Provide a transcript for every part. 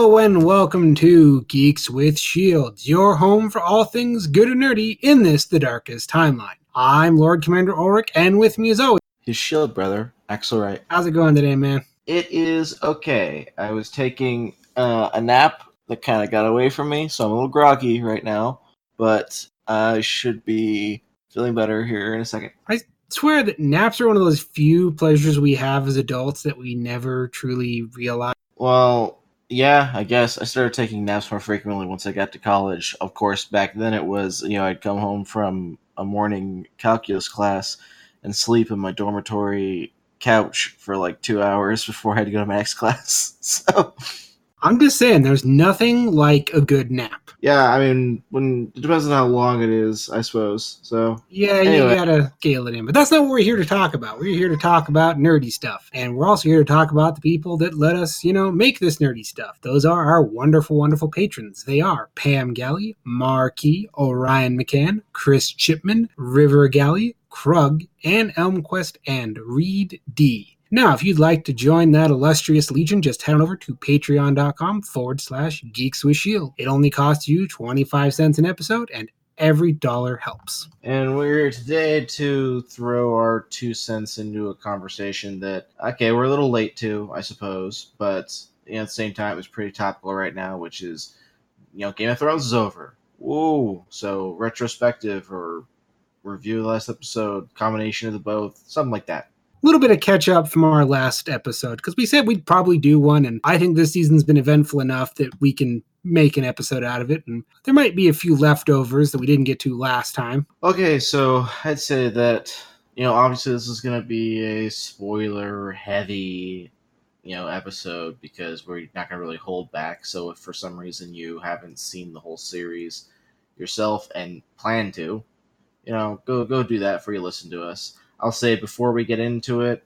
Hello and welcome to Geeks with Shields, your home for all things good and nerdy in this, the darkest timeline. I'm Lord Commander Ulric, and with me as always, His shield brother, Axelrite. how's it going today, man? It is okay. I was taking uh, a nap that kind of got away from me, so I'm a little groggy right now, but I should be feeling better here in a second. I swear that naps are one of those few pleasures we have as adults that we never truly realize. Well, yeah, I guess I started taking naps more frequently once I got to college. Of course, back then it was, you know, I'd come home from a morning calculus class and sleep in my dormitory couch for like two hours before I had to go to my next class. So, I'm just saying, there's nothing like a good nap. yeah, I mean, when it depends on how long it is, I suppose. So, Yeah, Anyway. you gotta scale it in. But that's not what we're here to talk about. We're here to talk about nerdy stuff. And we're also here to talk about the people that let us, you know, make this nerdy stuff. Those are our wonderful, wonderful patrons. They are Pam Galley, Markey, Orion McCann, Chris Chipman, River Galley, Krug, and Elmquest, and Reed D. Now, if you'd like to join that illustrious legion, just head on over to patreon.com forward slash geeks with shield. It only costs you 25 cents an episode, and every dollar helps. and we're here today to throw our two cents into a conversation that, okay, we're a little late to, I suppose, but you know, at the same time, it's pretty topical right now, which is, you know, Game of Thrones is over. Whoa. So, retrospective or review of the last episode, combination of the both, something like that. Little bit of catch up from our last episode because we said we'd probably do one and i think this season's been eventful enough that we can make an episode out of it and there might be a few leftovers that we didn't get to last time Okay, so I'd say that you know obviously this is going to be a spoiler heavy you know episode because we're not going to really hold back. So if for some reason you haven't seen the whole series yourself and plan to, you know, go go do that before you listen to us. I'll say before we get into it,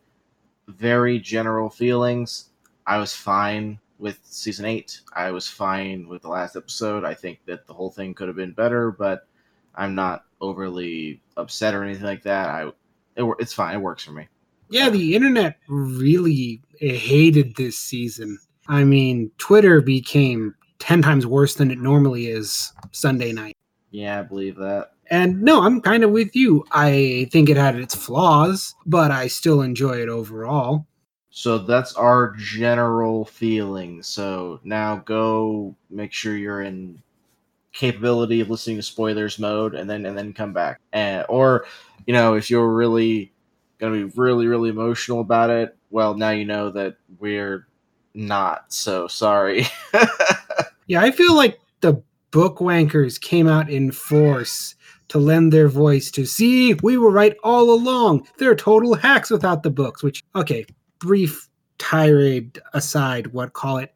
very general feelings. I was fine with season 8. I was fine with the last episode. I think that the whole thing could have been better, but I'm not overly upset or anything like that. I it, it's fine. It works for me. yeah the internet really hated this season i mean twitter became 10 times worse than it normally is sunday night Yeah, I believe that. And no i'm kind of with you i think it had its flaws but i still enjoy it overall So that's our general feeling. So now go make sure you're in capability of listening to spoilers mode and then and then come back. And or you know, if you're really gonna be really, really emotional about it, well now you know that we're not. So sorry. Yeah, I feel like the book wankers came out in force to lend their voice to see we were right all along. They're total hacks without the books, which okay, brief tirade aside, what call it.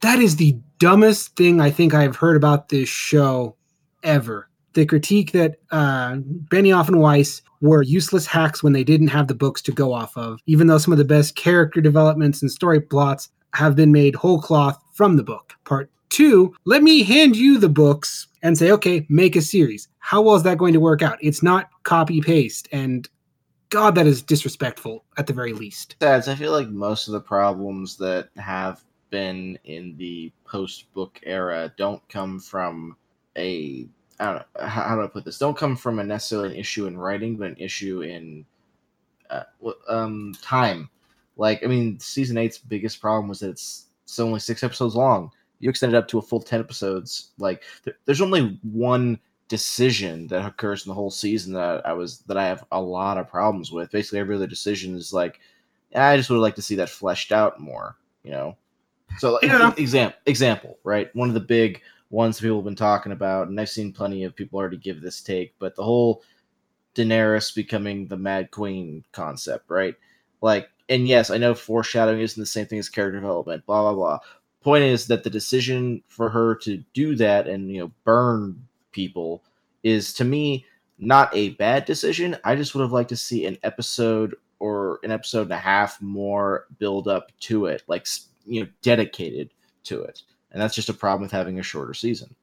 That is the dumbest thing I think I've heard about this show ever. The critique that uh, Benioff and Weiss were useless hacks when they didn't have the books to go off of, even though some of the best character developments and story plots have been made whole cloth from the book. Part two, let me hand you the books and say, okay, make a series. How well is that going to work out? It's not copy paste. And God, that is disrespectful at the very least. Stats, I feel like most of the problems that have been in the post book era don't come from a I don't know how, how do I put this? Don't come from a necessarily an issue in writing, but an issue in uh, um time. Like I mean, season eight's biggest problem was that it's it's only six episodes long. You extend it up to a full ten episodes. Like there, there's only one decision that occurs in the whole season that I was that I have a lot of problems with. Basically, every other decision is like, I just would like to see that fleshed out more. You know. So like, Yeah. example example right. One of the big ones people have been talking about, and I've seen plenty of people already give this take, but the whole Daenerys becoming the Mad Queen concept, right? Like, and yes, I know foreshadowing isn't the same thing as character development, blah blah blah. Point is that the decision for her to do that and you know burn people is to me not a bad decision. I just would have liked to see an episode or an episode and a half more build up to it, like you know, dedicated to it. And that's just a problem with having a shorter season.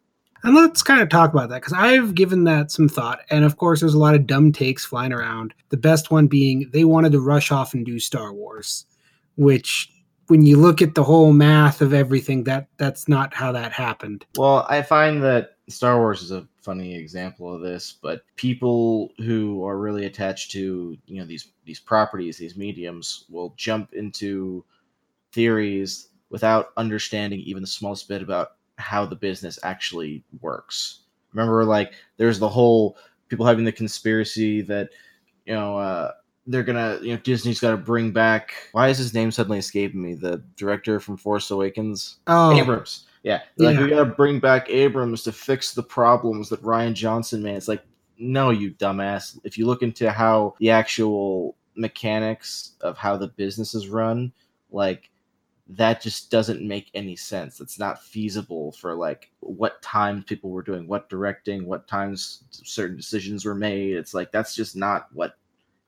And let's kind of talk about that because I've given that some thought. And of course, there's a lot of dumb takes flying around. The best one being they wanted to rush off and do Star Wars, which when you look at the whole math of everything, that that's not how that happened. Well, I find that Star Wars is a funny example of this, but people who are really attached to you know these these properties, these mediums, will jump into theories without understanding even the smallest bit about how the business actually works. Remember, like there's the whole people having the conspiracy that you know uh, they're gonna you know Disney's got to bring back. Why is his name suddenly escaping me? The director from Force Awakens, Oh, Abrams. Yeah, like Yeah. we gotta bring back Abrams to fix the problems that Rian Johnson made. It's like, no, you dumbass. If you look into how the actual mechanics of how the business is run, like that just doesn't make any sense. It's not feasible for like what times people were doing, what directing, what times certain decisions were made. It's like that's just not what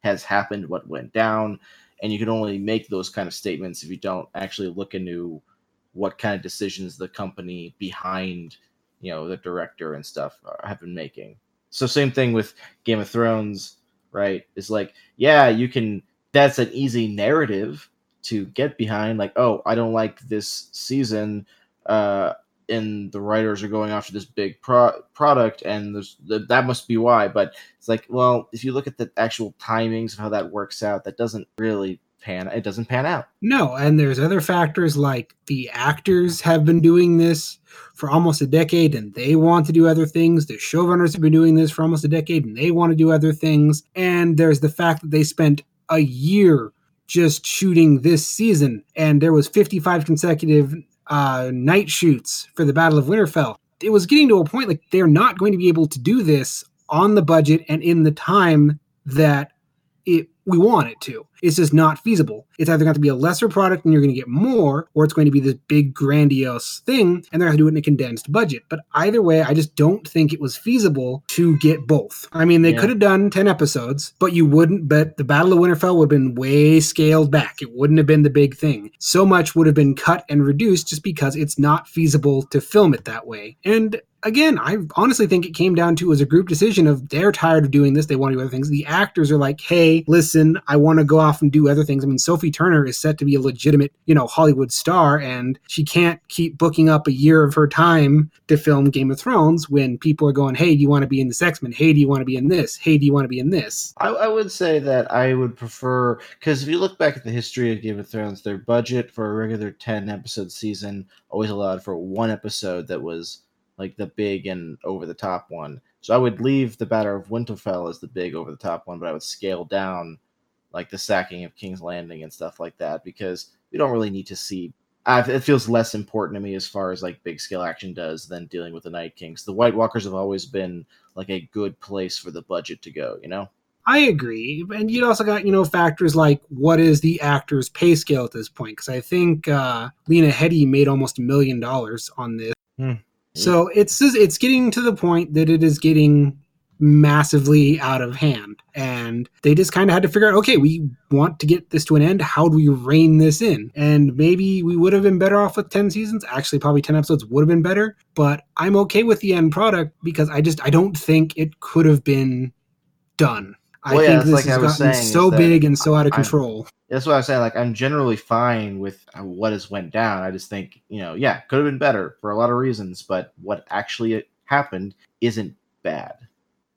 has happened, what went down. And you can only make those kind of statements if you don't actually look into what kind of decisions the company behind, you know, the director and stuff have been making. So same thing with Game of Thrones, right? Is like, yeah, you can. That's an easy narrative to get behind. Like, oh, I don't like this season, uh, and the writers are going after this big pro- product, and there's th- that must be why. But it's like, well, if you look at the actual timings of how that works out, that doesn't really pan. It doesn't pan out. No, and there's other factors like the actors have been doing this for almost a decade and they want to do other things. The showrunners have been doing this for almost a decade and they want to do other things. And there's the fact that they spent a year just shooting this season and there was 55 consecutive uh, night shoots for the Battle of Winterfell. It was getting to a point like they're not going to be able to do this on the budget and in the time that it we want it to. It's just not feasible. It's either going to be a lesser product and you're going to get more, or it's going to be this big grandiose thing and they're going to do it in a condensed budget. But either way, I just don't think it was feasible to get both. I mean, they Yeah. could have done 10 episodes, but you wouldn't, but the Battle of Winterfell would have been way scaled back. It wouldn't have been the big thing. So much would have been cut and reduced just because it's not feasible to film it that way. And again, I honestly think it came down to as a group decision of they're tired of doing this, they want to do other things. The actors are like, hey, listen, I want to go off and do other things. I mean, Sophie Turner is set to be a legitimate, you know, Hollywood star, and she can't keep booking up a year of her time to film Game of Thrones when people are going, hey, do you want to be in this X Men? Hey, do you want to be in this? Hey, do you want to be in this? I, I would say that I would prefer because if you look back at the history of Game of Thrones, their budget for a regular ten episode season always allowed for one episode that was like the big and over the top one. So I would leave the Battle of Winterfell as the big over the top one, but I would scale down like the sacking of King's Landing and stuff like that because we don't really need to see. I, it feels less important to me as far as like big scale action does than dealing with the Night Kings. The White Walkers have always been like a good place for the budget to go, you know. I agree. And you also got, you know, factors like what is the actor's pay scale at this point? Because I think uh, Lena Headey made almost a million dollars on this. Hmm. So it's just, it's getting to the point that it is getting massively out of hand. And they just kind of had to figure out, okay, we want to get this to an end. How do we rein this in? And maybe we would have been better off with 10 seasons. Actually, probably 10 episodes would have been better. But I'm okay with the end product because I just, I don't think it could have been done. I Well, yeah, think this like has was gotten saying, so big and so out of I'm- control. That's what I was saying. Like, I'm generally fine with what has went down. I just think, you know, yeah, could have been better for a lot of reasons, but what actually happened isn't bad.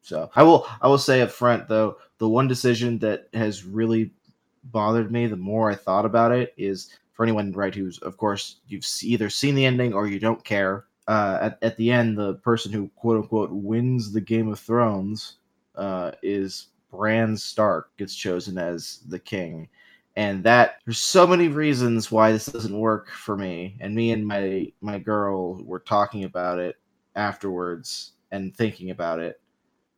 So I will, I will say up front though, the one decision that has really bothered me, the more I thought about it, is for anyone right who's, of course, you've either seen the ending or you don't care. Uh, at at the end, the person who quote unquote wins the Game of Thrones uh, is Bran Stark gets chosen as the king and that there's so many reasons why this doesn't work for me and me and my my girl were talking about it afterwards and thinking about it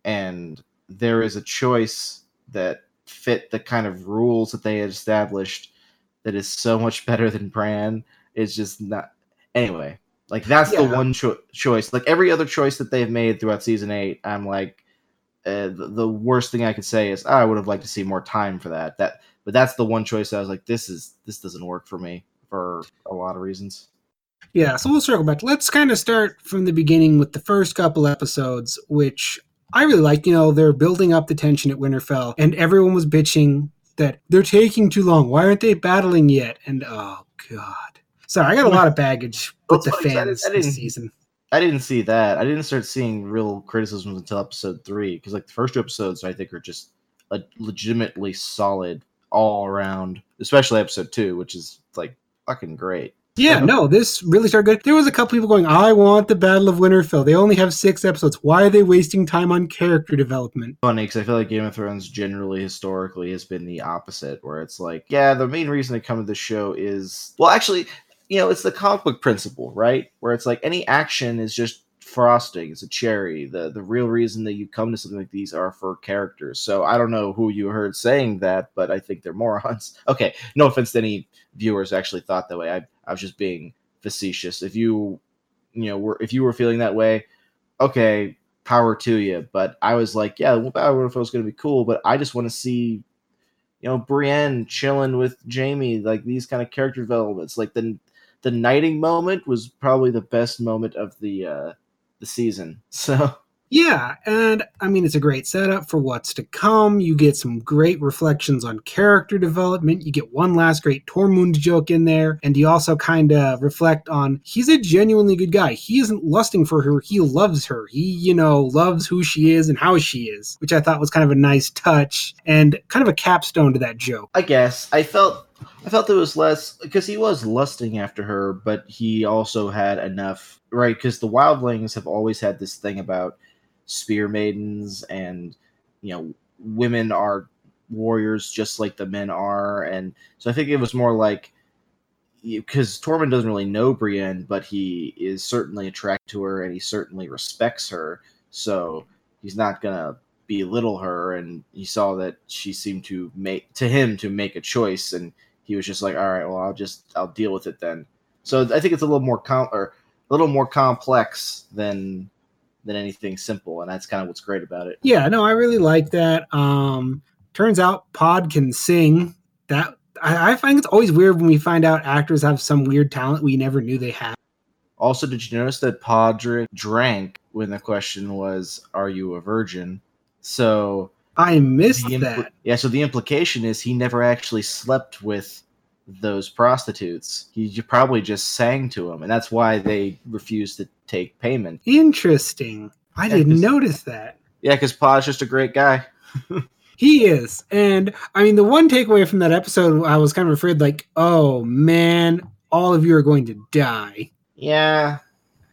and there is a choice that fit the kind of rules that they had established that is so much better than Bran it's just not anyway like that's the one cho- choice like every other choice that they've made throughout season 8 I'm like uh, the, the worst thing I could say is "Oh, I would have liked to see more time for that. That, but that's the one choice I was like, this is this doesn't work for me for a lot of reasons. Yeah, so we'll circle back. Let's kind of start from the beginning with the first couple episodes, which I really like. You know, they're building up the tension at Winterfell, and everyone was bitching that they're taking too long. Why aren't they battling yet? And oh God. Sorry, I got a lot of baggage with the it's I fans didn't- I this season. I didn't see that. I didn't start seeing real criticisms until episode three because like the first two episodes I think are just like legitimately solid all around, especially episode two, which is like fucking great. Yeah, uh-huh. no, this really started good. There was a couple people going, I want the Battle of Winterfell. They only have six episodes. Why are they wasting time on character development? Funny because I feel like Game of Thrones generally historically has been the opposite, where it's like, yeah, the main reason to come to the show is well, actually, you know, it's the comic book principle, right? Where it's like any action is just frosting, it's a cherry. The the real reason that you come to something like these are for characters. So I don't know who you heard saying that, but I think they're morons. Okay, no offense to any viewers actually thought that way. I I was just being facetious. If you you know were if you were feeling that way, okay, power to you. But I was like, yeah, well, Battle Winterfell is going to be cool, but I just want to see, you know, Brienne chilling with Jaime, like these kind of character developments. Like the the knighting moment was probably the best moment of the uh the season. So Yeah, and I mean, it's a great setup for what's to come. You get some great reflections on character development. You get one last great Tormund joke in there, and you also kind of reflect on he's a genuinely good guy. He isn't lusting for her, he loves her. He, you know, loves who she is and how she is, which I thought was kind of a nice touch and kind of a capstone to that joke. I guess I felt I felt there was less because he was lusting after her, but he also had enough right because the wildlings have always had this thing about spear maidens and you know women are warriors just like the men are. And so i think it was more like because tormund doesn't really know brienne but he is certainly attracted to her and he certainly respects her. So he's not gonna belittle her. And he saw that she seemed to make to him to make a choice. And he was just like all right well i'll just i'll deal with it then. So i think it's a little more com- or a little more complex than than anything simple and that's kind of what's great about it Yeah, no, I really like that. Um, turns out Pod can sing. That I, I find it's always weird when we find out actors have some weird talent we never knew they had. also did you notice that podrick drank when the question was are you a virgin so I missed impl- that. yeah so the implication is he never actually slept with those prostitutes he probably just sang to them and that's why they refused to take payment Interesting. I Yeah, didn't notice that. yeah because pod's just a great guy He is. And I mean, the one takeaway from that episode, I was kind of afraid, like, oh man, all of you are going to die. yeah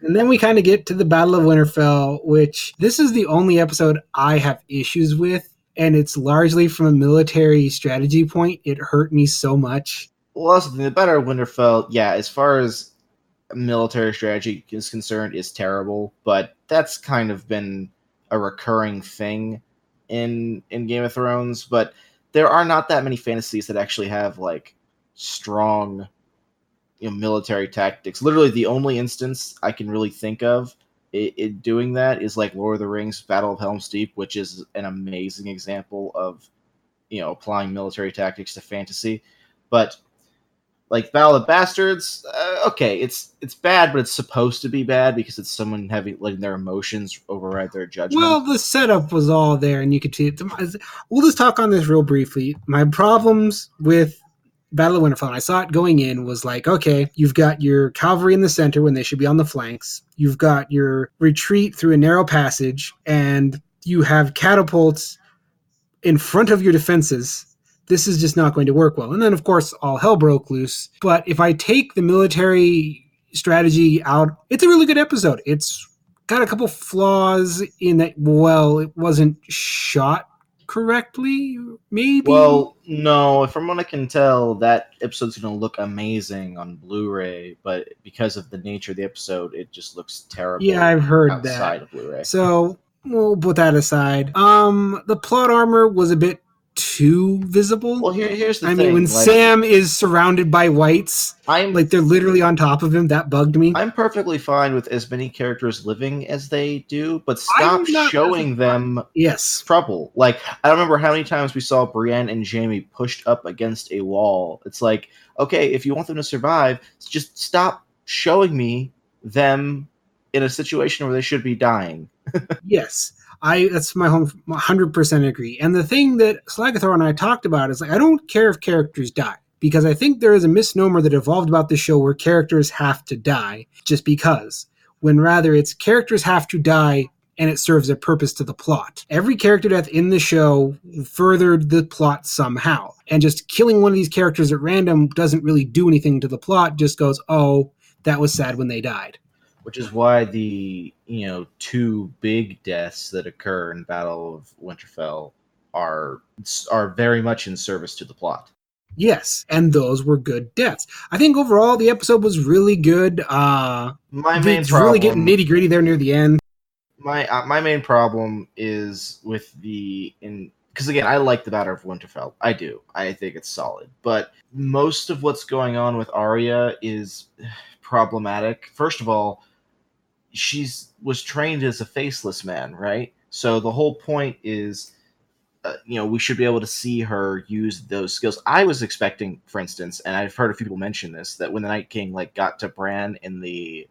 And then we kind of get to the Battle of Winterfell, which this is the only episode I have issues with. And it's largely from a military strategy point. It hurt me so much. Well also the better winterfell yeah as far as military strategy is concerned is terrible but that's kind of been a recurring thing in in game of thrones but there are not that many fantasies that actually have like strong you know military tactics. Literally the only instance i can really think of i in doing that is like lord of the rings battle of helm's deep which is an amazing example of you know applying military tactics to fantasy but like Battle of Bastards, uh, okay, it's it's bad, but it's supposed to be bad because it's someone having letting their emotions override their judgment. Well, the setup was all there, and you could see it. We'll just talk on this real briefly. My problems with Battle of Winterfell, and I saw it going in, was like, okay, you've got your cavalry in the center when they should be on the flanks. You've got your retreat through a narrow passage, and you have catapults in front of your defenses. This is just not going to work well. And then, of course, all hell broke loose. But if I take the military strategy out, it's a really good episode. It's got a couple flaws in that well it wasn't shot correctly maybe well, no, from what I can tell, that episode's going to look amazing on Blu-ray, but because of the nature of the episode, it just looks terrible. yeah i've heard outside that of Blu-ray. so we'll put that aside um the plot armor was a bit too visible well, here, here's the i thing. mean when like, sam is surrounded by whites I'm like they're literally on top of him that bugged me I'm perfectly fine with as many characters living as they do, but stop showing them yes trouble. Like I don't remember how many times we saw Brienne and Jaime pushed up against a wall. It's like, okay, if you want them to survive, just stop showing me them in a situation where they should be dying. Yes, I that's my home hundred percent agree. And the thing that Slagathor and I talked about is like I don't care if characters die because I think there is a misnomer that evolved about the show where characters have to die just because, when rather it's characters have to die and it serves a purpose to the plot. Every character death in the show furthered the plot somehow. And just killing one of these characters at random doesn't really do anything to the plot, just goes, oh, that was sad when they died. Which is why the, you know, two big deaths that occur in Battle of Winterfell are are very much in service to the plot. Yes, and those were good deaths. I think overall the episode was really good. Uh My main it's problem really getting nitty gritty there near the end. my uh, my main problem is with the in because again I like the Battle of Winterfell. I do. I think it's solid, but most of what's going on with Arya is problematic. First of all, she's was trained as a faceless man, right? So the whole point is. Uh, you know, we should be able to see her use those skills. I was expecting, for instance, and I've heard a few people mention this, that when the Night King like got to Bran in the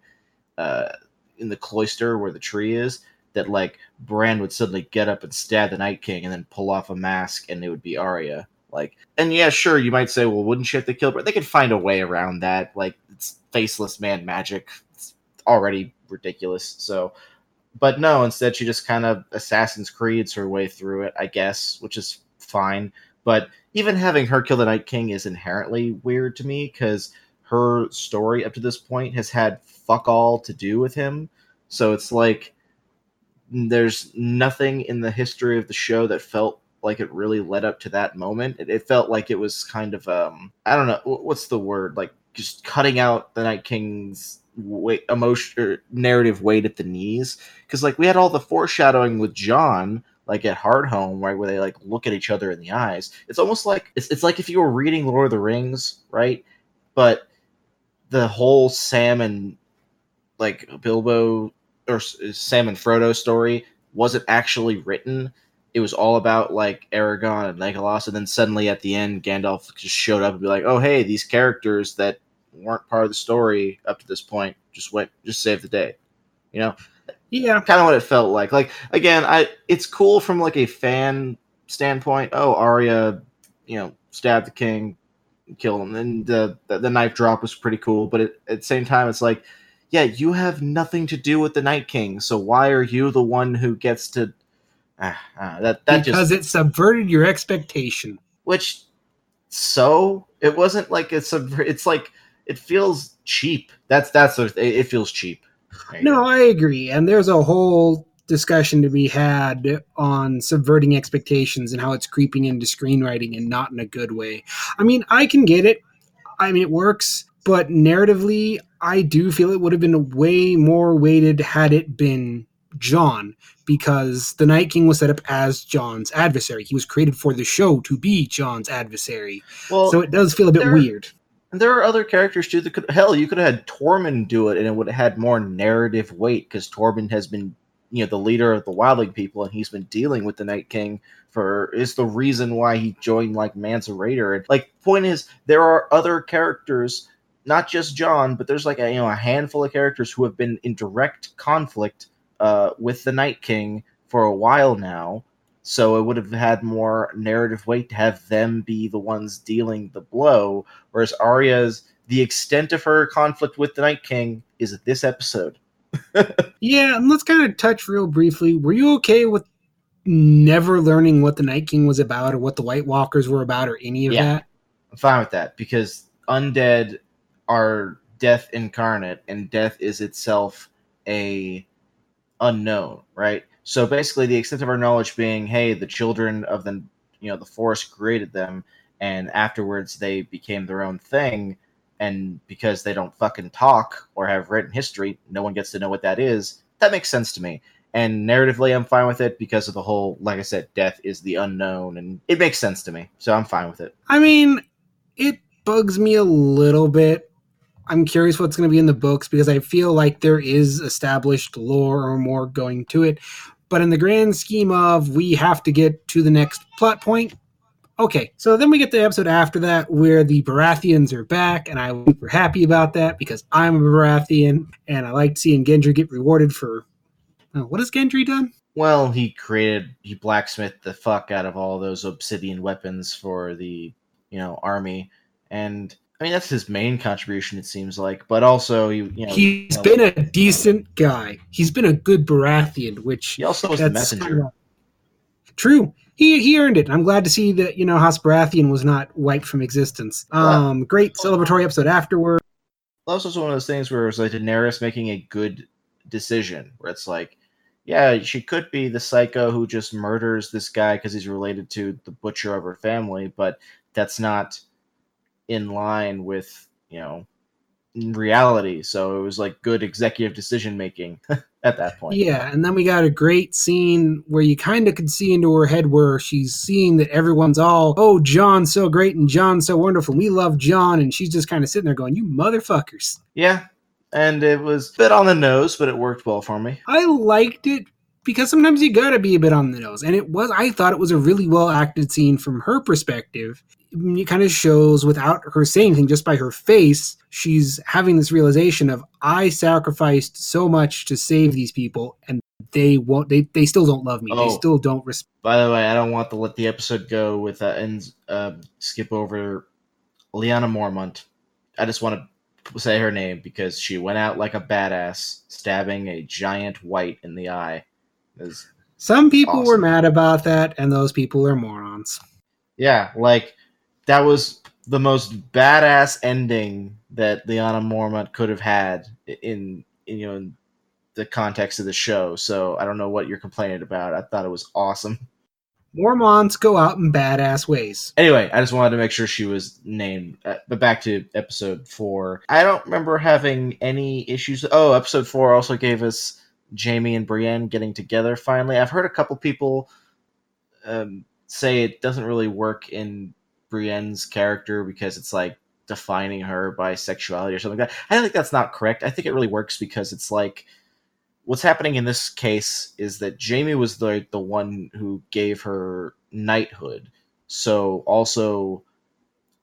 uh, in the cloister where the tree is, that like Bran would suddenly get up and stab the Night King and then pull off a mask and it would be Arya. Like, and yeah, sure, you might say, well, wouldn't she have to kill? But they could find a way around that. Like, it's faceless man magic. It's already ridiculous. So, but no, instead she just kind of Assassin's Creeds her way through it, I guess, which is fine. But even having her kill the Night King is inherently weird to me because her story up to this point has had fuck all to do with him. So it's like there's nothing in the history of the show that felt like it really led up to that moment. It, it felt like it was kind of um I don't know what's the word like just cutting out the Night King's weight, emotion narrative weight at the knees because like we had all the foreshadowing with Jon like at Hardhome, right, where they like look at each other in the eyes. It's almost like it's, it's like if you were reading Lord of the Rings, right? But the whole Sam and like Bilbo or Sam and Frodo story wasn't actually written. It was all about like Aragorn and Legolas, and then suddenly at the end, Gandalf just showed up and be like, "Oh, hey, these characters that weren't part of the story up to this point just went, just saved the day." You know, Yeah. kind of what it felt like. Like again, I it's cool from like a fan standpoint. Oh, Arya, you know, stabbed the king, killed him, and the the, the knife drop was pretty cool. But it, at the same time, it's like, yeah, you have nothing to do with the Night King, so why are you the one who gets to? Ah, ah, that that because just it subverted your expectation. which so it wasn't like it's a it's like it feels cheap. That's that's what it, it feels cheap. No, go. I agree. And there's a whole discussion to be had on subverting expectations and how it's creeping into screenwriting and not in a good way. I mean, I can get it. I mean, it works, but narratively, I do feel it would have been way more weighted had it been Jon because the Night King was set up as Jon's adversary. He was created for the show to be Jon's adversary. well, so it does feel a bit there- weird. And there are other characters too that could hell you could have had Tormund do it and it would have had more narrative weight because Tormund has been you know the leader of the Wildling people and he's been dealing with the Night King for is the reason why he joined like Mance Rayder. And like point is there are other characters not just Jon but there's like a you know a handful of characters who have been in direct conflict uh, with the Night King for a while now so it would have had more narrative weight to have them be the ones dealing the blow whereas Arya's the extent of her conflict with the Night King is this episode. Yeah, and let's kind of touch real briefly. Were you okay with never learning what the Night King was about or what the White Walkers were about or any of Yeah. that? I'm fine with that because undead are death incarnate, and death is itself a unknown, right? So basically, the extent of our knowledge being, hey, the children of the you know the forest created them, and afterwards they became their own thing, and because they don't fucking talk or have written history, no one gets to know what that is. That makes sense to me. And narratively, I'm fine with it because of the whole, like I said, death is the unknown, and it makes sense to me. So I'm fine with it. I mean, it bugs me a little bit. I'm curious what's going to be in the books because I feel like there is established lore or more going to it. But in the grand scheme of we have to get to the next plot point, okay. So then we get the episode after that where the Baratheons are back, and I'm super happy about that because I'm a Baratheon and I like seeing Gendry get rewarded for. Uh, what has Gendry done? Well, he created, he blacksmithed the fuck out of all those obsidian weapons for the, you know, army, and I mean that's his main contribution. It seems like, but also you, you know He's you know, been a decent guy. He's been a good Baratheon, which he also was the messenger. true. He he earned it. I'm glad to see that you know House Baratheon was not wiped from existence. Um, great celebratory episode afterward. also one of those things where it was like Daenerys making a good decision, where it's like, yeah, she could be the psycho who just murders this guy because he's related to the butcher of her family, but that's not in line with you know reality. So it was like good executive decision making at that point. Yeah, and then we got a great scene where you kind of could see into her head where she's seeing that everyone's all, oh, Jon's so great and Jon's so wonderful. We love Jon. And she's just kind of sitting there going, you motherfuckers. Yeah, and it was a bit on the nose, but it worked well for me. I liked it because sometimes you gotta be a bit on the nose. And it was, I thought it was a really well acted scene from her perspective. It kind of shows without her saying anything, just by her face, she's having this realization of, I sacrificed so much to save these people and they won't, they, they still don't love me. Oh. They still don't respect. By the way, I don't want to let the episode go with uh, and uh, skip over Lyanna Mormont. I just want to say her name because she went out like a badass, stabbing a giant white in the eye. Some people were mad about that, and those people are morons. yeah, like that was the most badass ending that Lyanna Mormont could have had in, in you know in the context of the show. So I don't know what you're complaining about. I thought it was awesome. Mormons go out in badass ways. Anyway, I just wanted to make sure she was named. Uh, but back to episode four. I don't remember having any issues. Oh, episode four also gave us Jaime and Brienne getting together finally. I've heard a couple people um, say it doesn't really work in Brienne's character because it's like defining her by sexuality or something like that. I think that's not correct. I think it really works because it's like what's happening in this case is that Jaime was the the one who gave her knighthood. So also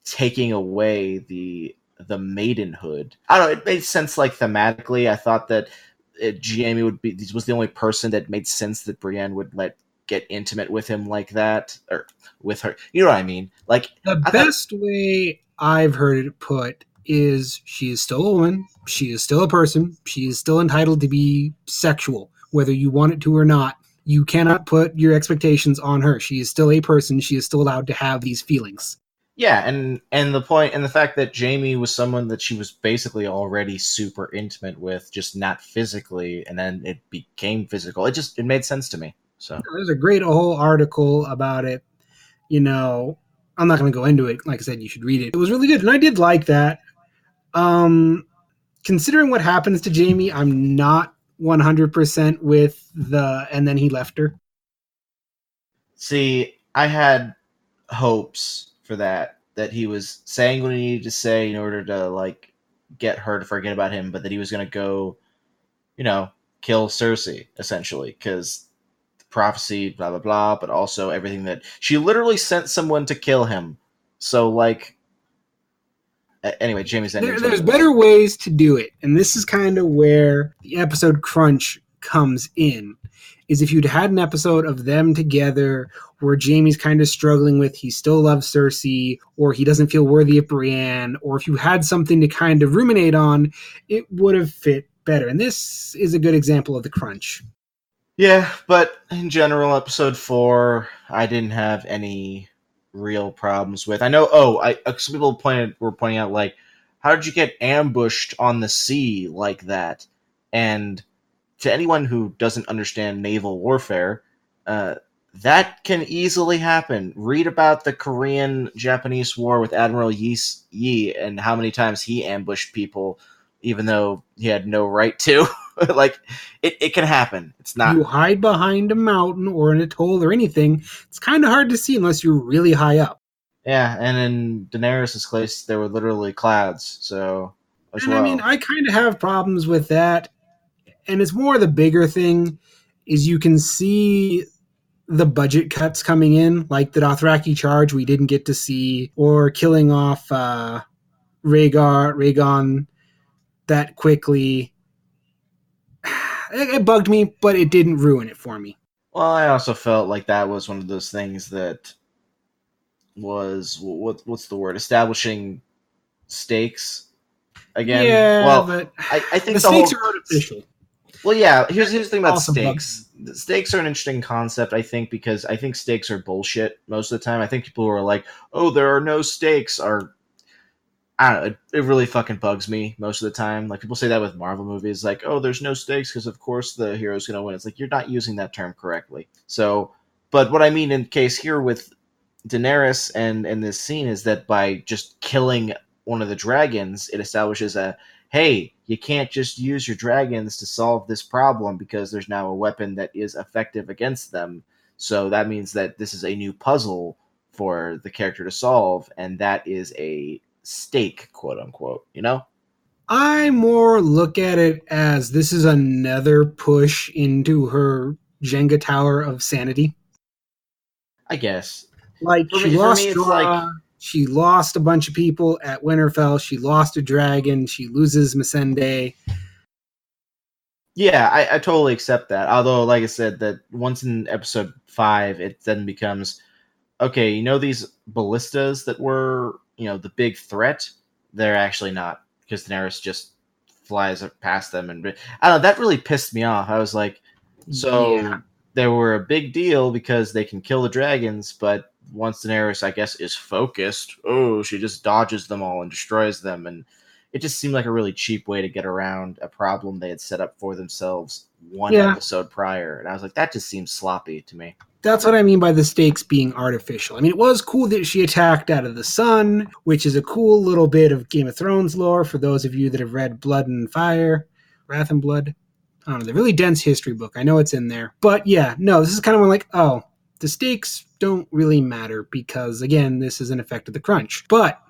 taking away the the maidenhood. I don't know, it made sense like thematically. I thought that uh, Jaime would be was the only person that made sense that Brienne would let get intimate with him like that or with her. You know what I mean? Like The I thought- best way I've heard it put is she is still a woman, she is still a person, she is still entitled to be sexual, whether you want it to or not. You cannot put your expectations on her. She is still a person, she is still allowed to have these feelings. Yeah, and and the point and the fact that Jaime was someone that she was basically already super intimate with, just not physically, and then it became physical. It just it made sense to me. So There's a great whole article about it. You know, I'm not going to go into it. Like I said, you should read it. It was really good, and I did like that. Um, considering what happens to Jaime, I'm not 100% with the and then he left her. see, I had hopes for that that he was saying what he needed to say in order to like get her to forget about him, but that he was going to go, you know, kill Cersei essentially because prophecy, blah blah blah, but also everything that she literally sent someone to kill him. So like, anyway, Jaime's there, there's better ways to do it, and this is kind of where the episode crunch comes in. Is if you'd had an episode of them together where Jaime's kind of struggling with he still loves Cersei, or he doesn't feel worthy of Brienne, or if you had something to kind of ruminate on, it would have fit better. And this is a good example of the crunch. Yeah, but in general, episode four, I didn't have any real problems with. I know. Oh, I uh, some people pointed were pointing out like, how did you get ambushed on the sea like that? And to anyone who doesn't understand naval warfare, uh, that can easily happen. Read about the Korean Japanese War with Admiral Yi, Yi and how many times he ambushed people, even though he had no right to. like, it, it can happen. It's not. you hide behind a mountain or an atoll or anything, it's kind of hard to see unless you're really high up. Yeah, and in Daenerys's case, there were literally clouds. So, as and well. I mean, I kind of have problems with that. And it's more the bigger thing is you can see the budget cuts coming in, like the Dothraki charge we didn't get to see, or killing off uh, Rhaegar, Rhaegon that quickly. It, bugged me, but it didn't ruin it for me. Well, I also felt like that was one of those things that was what what's the word establishing stakes again. yeah, well, but I, I think the the, stakes whole, are artificial. Well, yeah. Here's here's the thing about Also stakes. Stakes are an interesting concept, I think, because I think stakes are bullshit most of the time. I think people who are like, "Oh, there are no stakes," are I don't know. It, it really fucking bugs me most of the time. Like people say that with Marvel movies, like, "Oh, there's no stakes because of course the hero's gonna win." It's like you're not using that term correctly. So, but what I mean in case here with Daenerys and and this scene is that by just killing one of the dragons, it establishes a hey, you can't just use your dragons to solve this problem because there's now a weapon that is effective against them. So that means that this is a new puzzle for the character to solve, and that is a stake, quote unquote. You know? I more look at it as this is another push into her Jenga tower of sanity. I guess. Like For she me- lost me, it's like- she lost a bunch of people at Winterfell, she lost a dragon, she loses Missandei. Yeah, I, I totally accept that. Although, like I said, that once in episode five, it then becomes okay. You know these ballistas that were, you know, the big threat. They're actually not because Daenerys just flies past them, and I don't know. That really pissed me off. I was like, so Yeah. they were a big deal because they can kill the dragons, but once Daenerys, I guess, is focused, oh, she just dodges them all and destroys them, and it just seemed like a really cheap way to get around a problem they had set up for themselves one Yeah. episode prior. And I was like, that just seems sloppy to me. That's what I mean by the stakes being artificial. I mean, it was cool that she attacked out of the sun, which is a cool little bit of Game of Thrones lore for those of you that have read Blood and Fire, Wrath and Blood. I don't know, the really dense history book. I know it's in there. But yeah, no, this is kind of one like, oh, the stakes don't really matter because, again, this is an effect of the crunch. But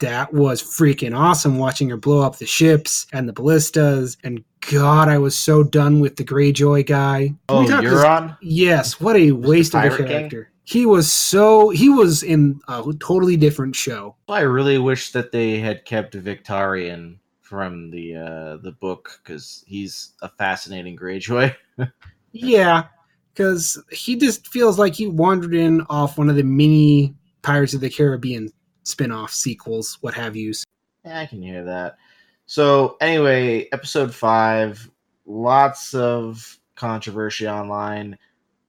that was freaking awesome watching her blow up the ships and the ballistas. And God, I was so done with the Greyjoy guy. Can Oh, Euron? Yes, what a waste of a Pirate King? character. He was so he was in a totally different show. I really wish that they had kept Victarion from the uh, the book because he's a fascinating Greyjoy. Yeah, because he just feels like he wandered in off one of the mini Pirates of the Caribbean spin-off sequels, what have yous. Yeah, I can hear that. So anyway, episode five, lots of controversy online.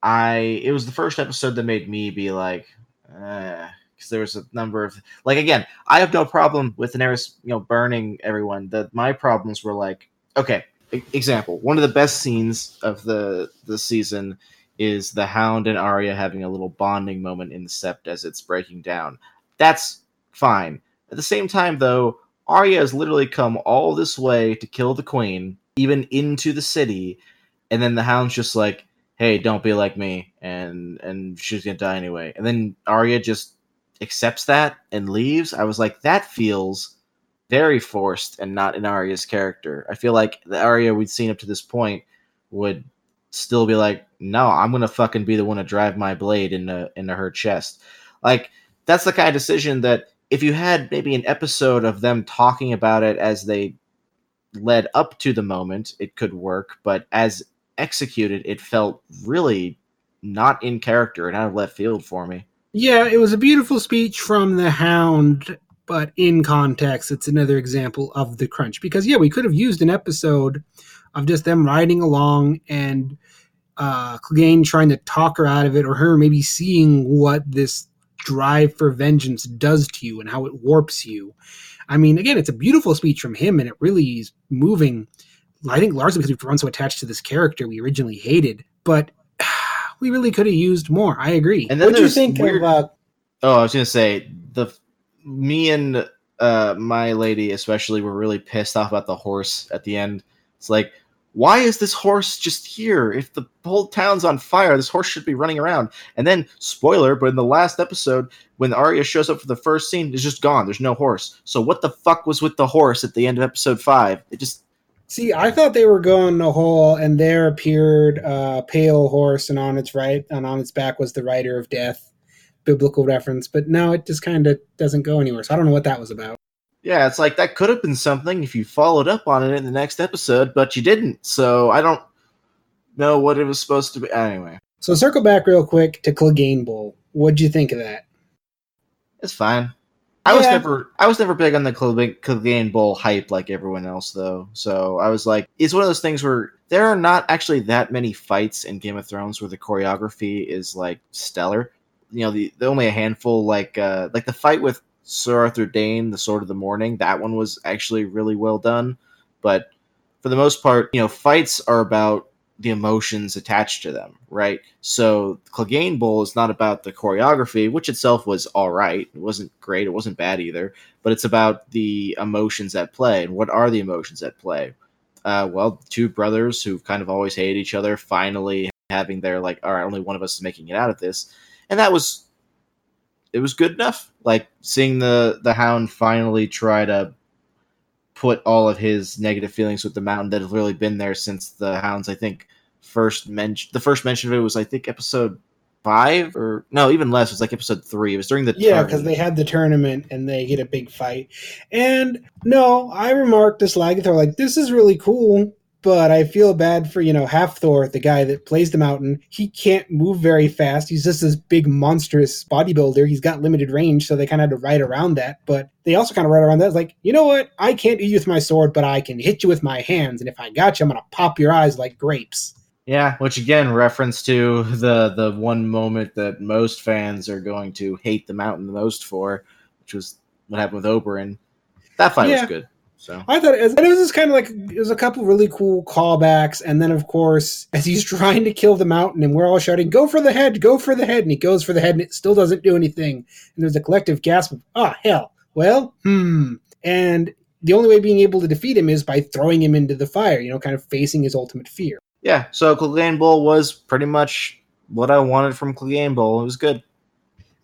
I it was the first episode that made me be like, eh, because there was a number of like again, I have no problem with Daenerys, you know, burning everyone. That my problems were like, okay, example, one of the best scenes of the the season is the Hound and Arya having a little bonding moment in the Sept as it's breaking down. That's fine. At the same time, though, Arya has literally come all this way to kill the queen, even into the city, and then the Hound's just like, "Hey, don't be like me," and and she's gonna die anyway. And then Arya just accepts that and leaves. I was like, that feels very forced and not in Arya's character. I feel like the Arya we'd seen up to this point would still be like, "No, I'm gonna fucking be the one to drive my blade into into her chest." Like that's the kind of decision that if you had maybe an episode of them talking about it as they led up to the moment, it could work. But as executed, it felt really not in character and out of left field for me. Yeah, it was a beautiful speech from the Hound, but in context, it's another example of the crunch. Because yeah, we could have used an episode of just them riding along and uh Clegane trying to talk her out of it, or her maybe seeing what this drive for vengeance does to you and how it warps you. I mean, again, it's a beautiful speech from him, and it really is moving. I think largely because we've grown so attached to this character we originally hated, but we really could have used more. I agree. And then what do you think weird- of? Uh, Oh, I was gonna say the me and uh, my lady especially were really pissed off about the horse at the end. It's like, why is this horse just here? If the whole town's on fire, this horse should be running around. And then, spoiler, but in the last episode, when Arya shows up for the first scene, it's just gone. There's no horse. So what the fuck was with the horse at the end of episode five? It just See, I thought they were going the whole, and there appeared a pale horse, and on its right and on its back was the rider of death, biblical reference. But no, it just kind of doesn't go anywhere. So I don't know what that was about. Yeah, it's like that could have been something if you followed up on it in the next episode, but you didn't. So I don't know what it was supposed to be. Anyway. So circle back real quick to Clegane Bowl. What'd you think of that? It's fine. I was never I was never big on the Clegane Bowl hype like everyone else though. So I was like, it's one of those things where there are not actually that many fights in Game of Thrones where the choreography is like stellar. You know, the, the only a handful like uh like the fight with Sir Arthur Dayne, the Sword of the Morning, that one was actually really well done. But for the most part, you know, fights are about the emotions attached to them, right? So Clegane Bowl is not about the choreography, which itself was all right. It wasn't great. It wasn't bad either. But it's about the emotions at play. And what are the emotions at play? Uh, well, two brothers who've kind of always hated each other finally having their like, all right, only one of us is making it out of this, and that was it was good enough. Like seeing the the Hound finally try to put all of his negative feelings with the mountain that have really been there since the hounds i think first mentioned the first mention of it was i think episode five or no even less it was like episode three it was during the Yeah, because they had the tournament and they get a big fight. And no, I remarked to Slagathor, like, this is really cool, but I feel bad for, you know, Hafthor, the guy that plays the mountain. He can't move very fast. He's just this big, monstrous bodybuilder. He's got limited range, so they kind of had to ride around that. But they also kind of ride around that. It's like, you know what? I can't hit you with my sword, but I can hit you with my hands. And if I got you, I'm going to pop your eyes like grapes. yeah which again reference to the the one moment that most fans are going to hate the mountain the most for which was what happened with Oberyn. that fight Yeah. was good so I thought it was, and it was just kind of like it was a couple really cool callbacks, and then of course as he's trying to kill the mountain, and we're all shouting, "Go for the head! Go for the head!" and he goes for the head, and it still doesn't do anything. And there's a collective gasp of, "Ah, hell! Well, hmm." And the only way being able to defeat him is by throwing him into the fire. You know, kind of facing his ultimate fear. yeah so Clegane Bowl was pretty much what i wanted from Clegane Bowl it was good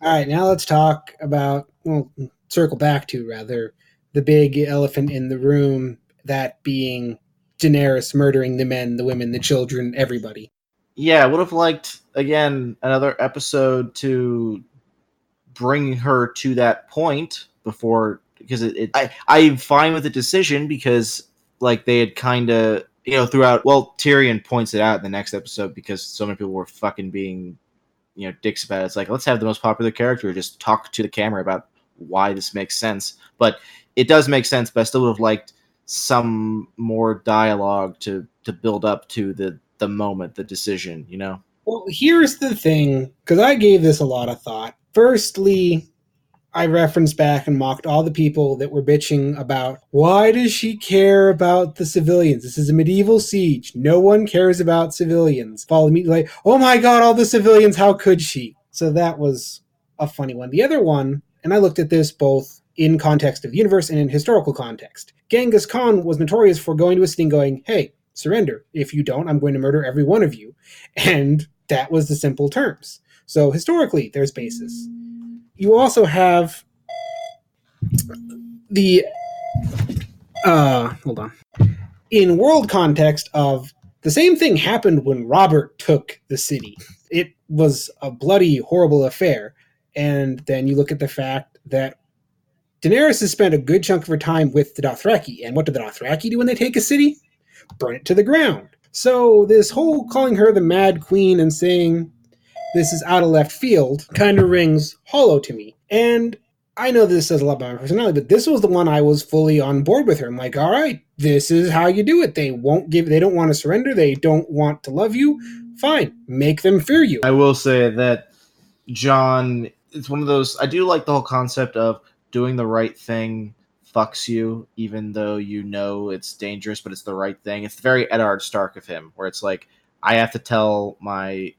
All right, now let's talk about well, circle back to rather the big elephant in the room, that being Daenerys murdering the men, the women, the children, everybody. yeah, I would have liked again another episode to bring her to that point before because it, it I I'm fine with the decision because like they had kind of you know throughout well Tyrion points it out in the next episode because so many people were fucking being you know dicks about it. It's like let's have the most popular character just talk to the camera about why this makes sense, but it does make sense. But I still would have liked some more dialogue to to build up to the the moment, the decision. You know. Well, here's the thing, because I gave this a lot of thought. Firstly, I referenced back and mocked all the people that were bitching about why does she care about the civilians? This is a medieval siege. No one cares about civilians. Follow me like, oh my god, all the civilians, how could she? So that was a funny one. The other one, and I looked at this both in context of the universe and in historical context. Genghis Khan was notorious for going to a and going, hey, surrender. If you don't, I'm going to murder every one of you. And that was the simple terms. So historically, there's basis. You also have the uh hold on. In world context of the same thing happened when Robert took the city. It was a bloody, horrible affair. And then you look at the fact that Daenerys has spent a good chunk of her time with the Dothraki. And what do the Dothraki do when they take a city? Burn it to the ground. So this whole calling her the Mad Queen and saying this is out of left field kind of rings hollow to me. And I know this says a lot about my personality, but this was the one I was fully on board with her. I'm like, all right, this is how you do it. They won't give, they don't want to surrender. They don't want to love you. Fine, make them fear you. I will say that Jon, it's one of those. I do like the whole concept of doing the right thing fucks you, even though you know it's dangerous, but it's the right thing. It's very Eddard Stark of him, where it's like I have to tell my,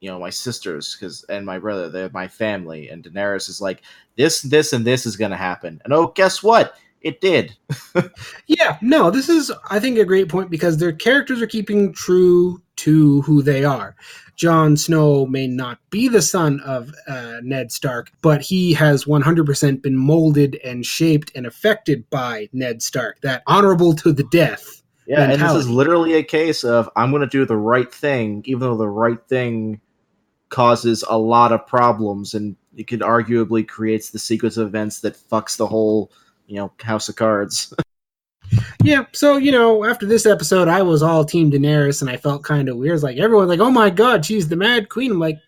you know, my sisters because and my brother, they're my family, and Daenerys is like this, this, and this is gonna happen, and oh, guess what? It did. Yeah, no, this is, I think, a great point because their characters are keeping true to who they are. Jon Snow may not be the son of uh, Ned Stark, but he has 100% been molded and shaped and affected by Ned Stark, that honorable to the death. Yeah, and this is literally a case of I'm going to do the right thing, even though the right thing causes a lot of problems, and it could arguably creates the sequence of events that fucks the whole, you know, House of Cards. Yeah, so, you know, after this episode, I was all Team Daenerys and I felt kind of weird. Like, everyone, like, oh my god, she's the Mad Queen. I'm like,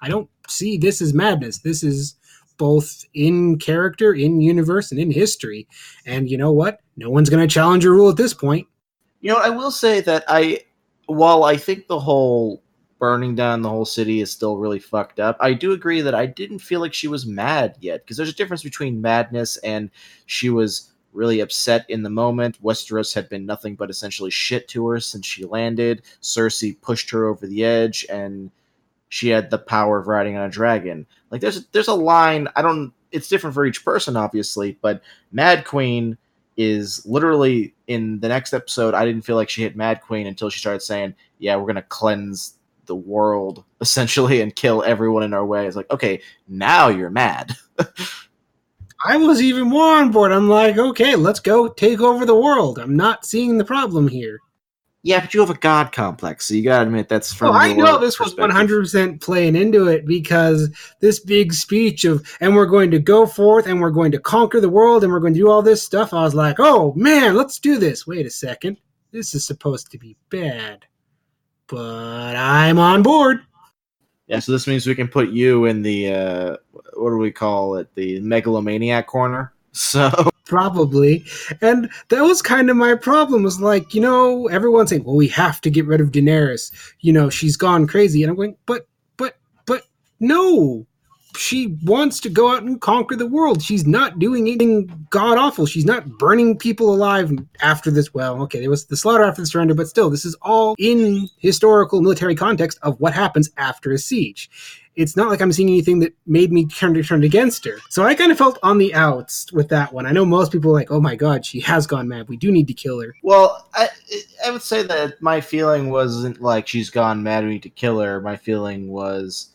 I don't see this as madness. This is both in character, in universe, and in history. And you know what? No one's going to challenge your rule at this point. You know, I will say that I, while I think the whole burning down the whole city is still really fucked up, I do agree that I didn't feel like she was mad yet because there's a difference between madness and she was really upset in the moment. Westeros had been nothing but essentially shit to her since she landed. Cersei pushed her over the edge, and she had the power of riding on a dragon. Like there's there's a line. I don't. It's different for each person, obviously, but Mad Queen is literally in the next episode. I didn't feel like she hit Mad Queen until she started saying, "Yeah, we're gonna cleanse." the world essentially and kill everyone in our way it's like okay now you're mad I was even more on board. I'm like, okay, let's go take over the world. I'm not seeing the problem here. Yeah, but you have a god complex, so you gotta admit that's from. Oh, I know this was 100 percent playing into it because this big speech of "and we're going to go forth and we're going to conquer the world and we're going to do all this stuff." I was like, "Oh man, let's do this." Wait a second, this is supposed to be bad, but I'm on board. Yeah, so this means we can put you in the uh, what do we call it? The megalomaniac corner. So probably, and that was kind of my problem. Was like, you know, everyone's saying, "Well, we have to get rid of Daenerys." You know, she's gone crazy, and I'm going, "But, but, but, no." She wants to go out and conquer the world. She's not doing anything god awful. She's not burning people alive after this. Well, okay, there was the slaughter after the surrender, but still, this is all in historical military context of what happens after a siege. It's not like I'm seeing anything that made me turn turn against her. So I kind of felt on the outs with that one. I know most people are like, "Oh my god, she has gone mad. We do need to kill her." Well, I, I would say that my feeling wasn't like she's gone mad. We need to kill her. My feeling was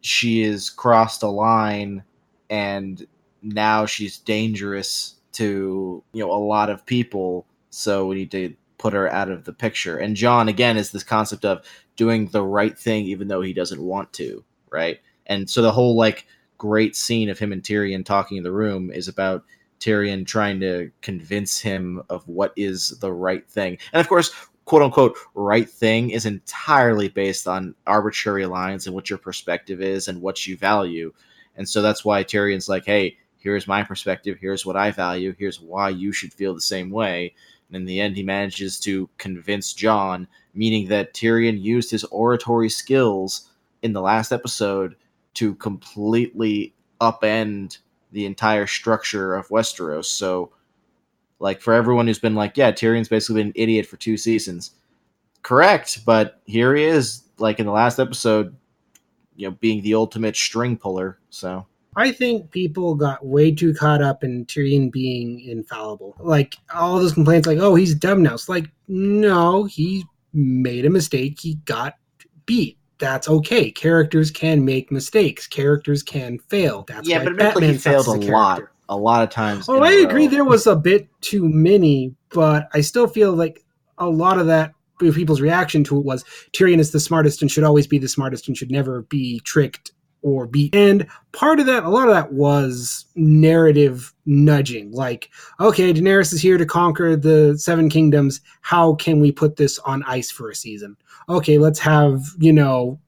she has crossed a line and now she's dangerous to you know a lot of people. So we need to put her out of the picture. And john again is this concept of doing the right thing even though he doesn't want to right? And so the whole like great scene of him and tyrion talking in the room is about tyrion trying to convince him of what is the right thing. And of course quote unquote right thing is entirely based on arbitrary lines and what your perspective is and what you value. And so that's why Tyrion's like, hey, here's my perspective, here's what I value, here's why you should feel the same way. And in the end, he manages to convince Jon, meaning that Tyrion used his oratory skills in the last episode to completely upend the entire structure of Westeros. So like for everyone who's been like, yeah, Tyrion's basically been an idiot for two seasons. Correct, but here he is, like in the last episode, you know, being the ultimate string puller. So I think people got way too caught up in Tyrion being infallible. Like all those complaints, like, oh, he's dumb now. It's like, no, he made a mistake. He got beat. That's okay. Characters can make mistakes. Characters can fail. That's yeah, but it like he failed a, a lot a lot of times. Oh, I agree. There was a bit too many, but I still feel like a lot of that people's reaction to it was Tyrion is the smartest and should always be the smartest and should never be tricked or beat. And part of that, a lot of that was narrative nudging. Like, okay, Daenerys is here to conquer the Seven Kingdoms. How can we put this on ice for a season? Okay, let's have, you know,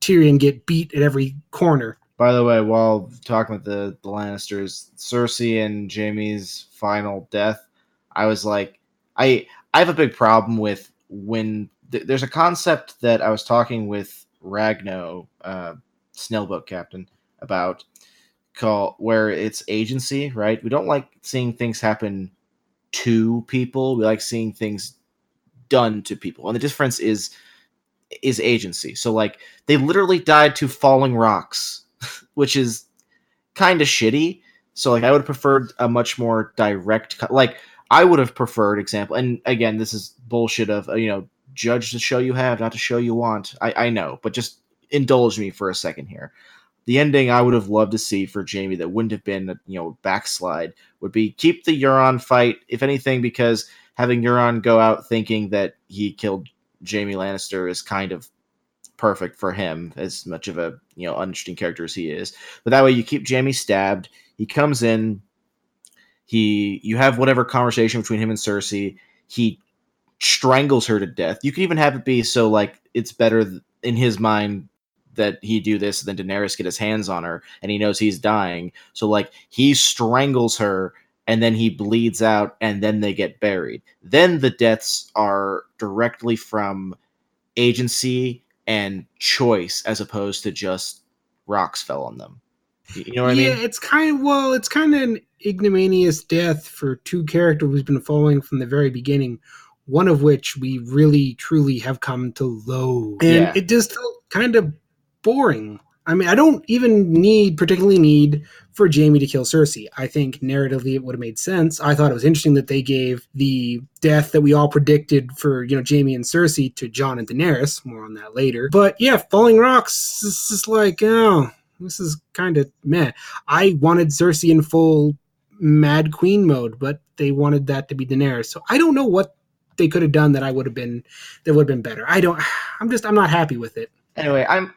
Tyrion get beat at every corner. By the way, while talking with the, the Lannisters, Cersei and Jaime's final death, I was like, I I have a big problem with when th- there's a concept that I was talking with Ragno, uh, Snailboat Captain, about call where it's agency, right? We don't like seeing things happen to people. We like seeing things done to people, and the difference is is agency. So like they literally died to falling rocks which is kind of shitty. So like I would have preferred a much more direct cut. like I would have preferred example and again this is bullshit of uh, you know judge the show you have not the show you want. I I know, but just indulge me for a second here. The ending I would have loved to see for Jaime that wouldn't have been you know backslide would be keep the Euron fight if anything because having Euron go out thinking that he killed Jaime Lannister is kind of perfect for him as much of a you know uninteresting character as he is. But that way you keep Jaime stabbed. He comes in. He you have whatever conversation between him and Cersei. He strangles her to death. You can even have it be so like it's better in his mind that he do this, then Daenerys get his hands on her, and he knows he's dying. So like he strangles her, and then he bleeds out, and then they get buried. Then the deaths are directly from agency and choice, as opposed to just rocks fell on them. You know what yeah, I mean? Yeah, it's kind of well, it's kind of an ignominious death for two characters we've been following from the very beginning. One of which we really truly have come to loathe, and Yeah. it just felt kind of boring. I mean, I don't even need particularly need for Jaime to kill Cersei. I think narratively it would have made sense. I thought it was interesting that they gave the death that we all predicted for you know Jaime and Cersei to Jon and Daenerys. More on that later. But yeah, falling rocks is just like oh, this is kind of meh. I wanted Cersei in full Mad Queen mode, but they wanted that to be Daenerys. So I don't know what they could have done that I would have been that would have been better. I don't. I'm just I'm not happy with it. anyway, I'm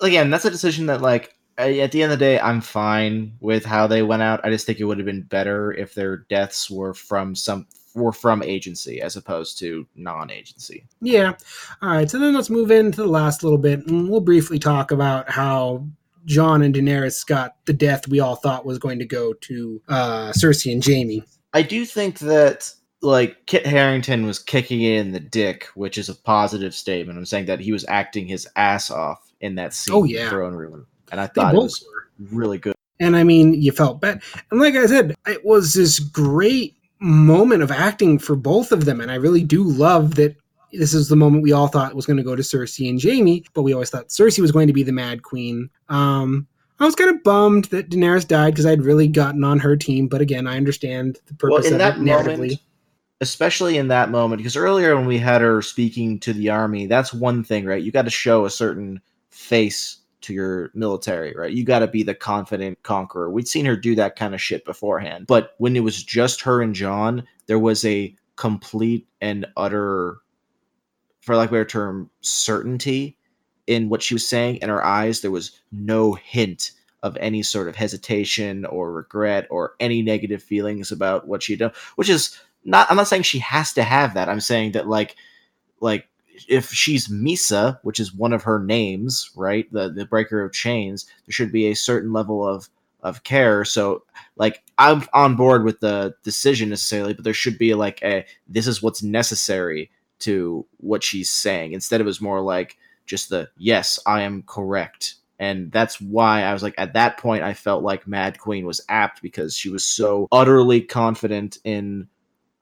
again, that's a decision that like I- at the end of the day, I'm fine with how they went out. I just think it would have been better if their deaths were from some were from agency as opposed to non-agency. Yeah. All right. So then let's move into the last little bit, and we'll briefly talk about how Jon and Daenerys got the death we all thought was going to go to uh, Cersei and Jaime. I do think that like Kit Harington was kicking in the dick, which is a positive statement. I'm saying that he was acting his ass off in that scene Oh, in yeah. Throne Room, and I thought it both was were. really good. And I mean, you felt bad. And like I said, it was this great moment of acting for both of them. And I really do love that this is the moment we all thought was going to go to Cersei and Jaime, but we always thought Cersei was going to be the Mad Queen. Um, I was kind of bummed that Daenerys died because I'd really gotten on her team. But again, I understand the Well, purpose in of that it narratively. moment, especially in that moment, because earlier when we had her speaking to the army, that's one thing, right? You got to show a certain face to your military, right? You got to be the confident conqueror. We'd seen her do that kind of shit beforehand, but when it was just her and Jon, there was a complete and utter, for lack of a better term, certainty in what she was saying. In her eyes, there was no hint of any sort of hesitation or regret or any negative feelings about what she'd done, which is not I'm not saying she has to have that. I'm saying that like like if she's Mhysa, which is one of her names, right? The the breaker of chains, there should be a certain level of of care. So like I'm on board with the decision necessarily, but there should be like a this is what's necessary to what she's saying. Instead it was more like just the yes, I am correct. And that's why I was like, at that point, I felt like Mad Queen was apt because she was so utterly confident in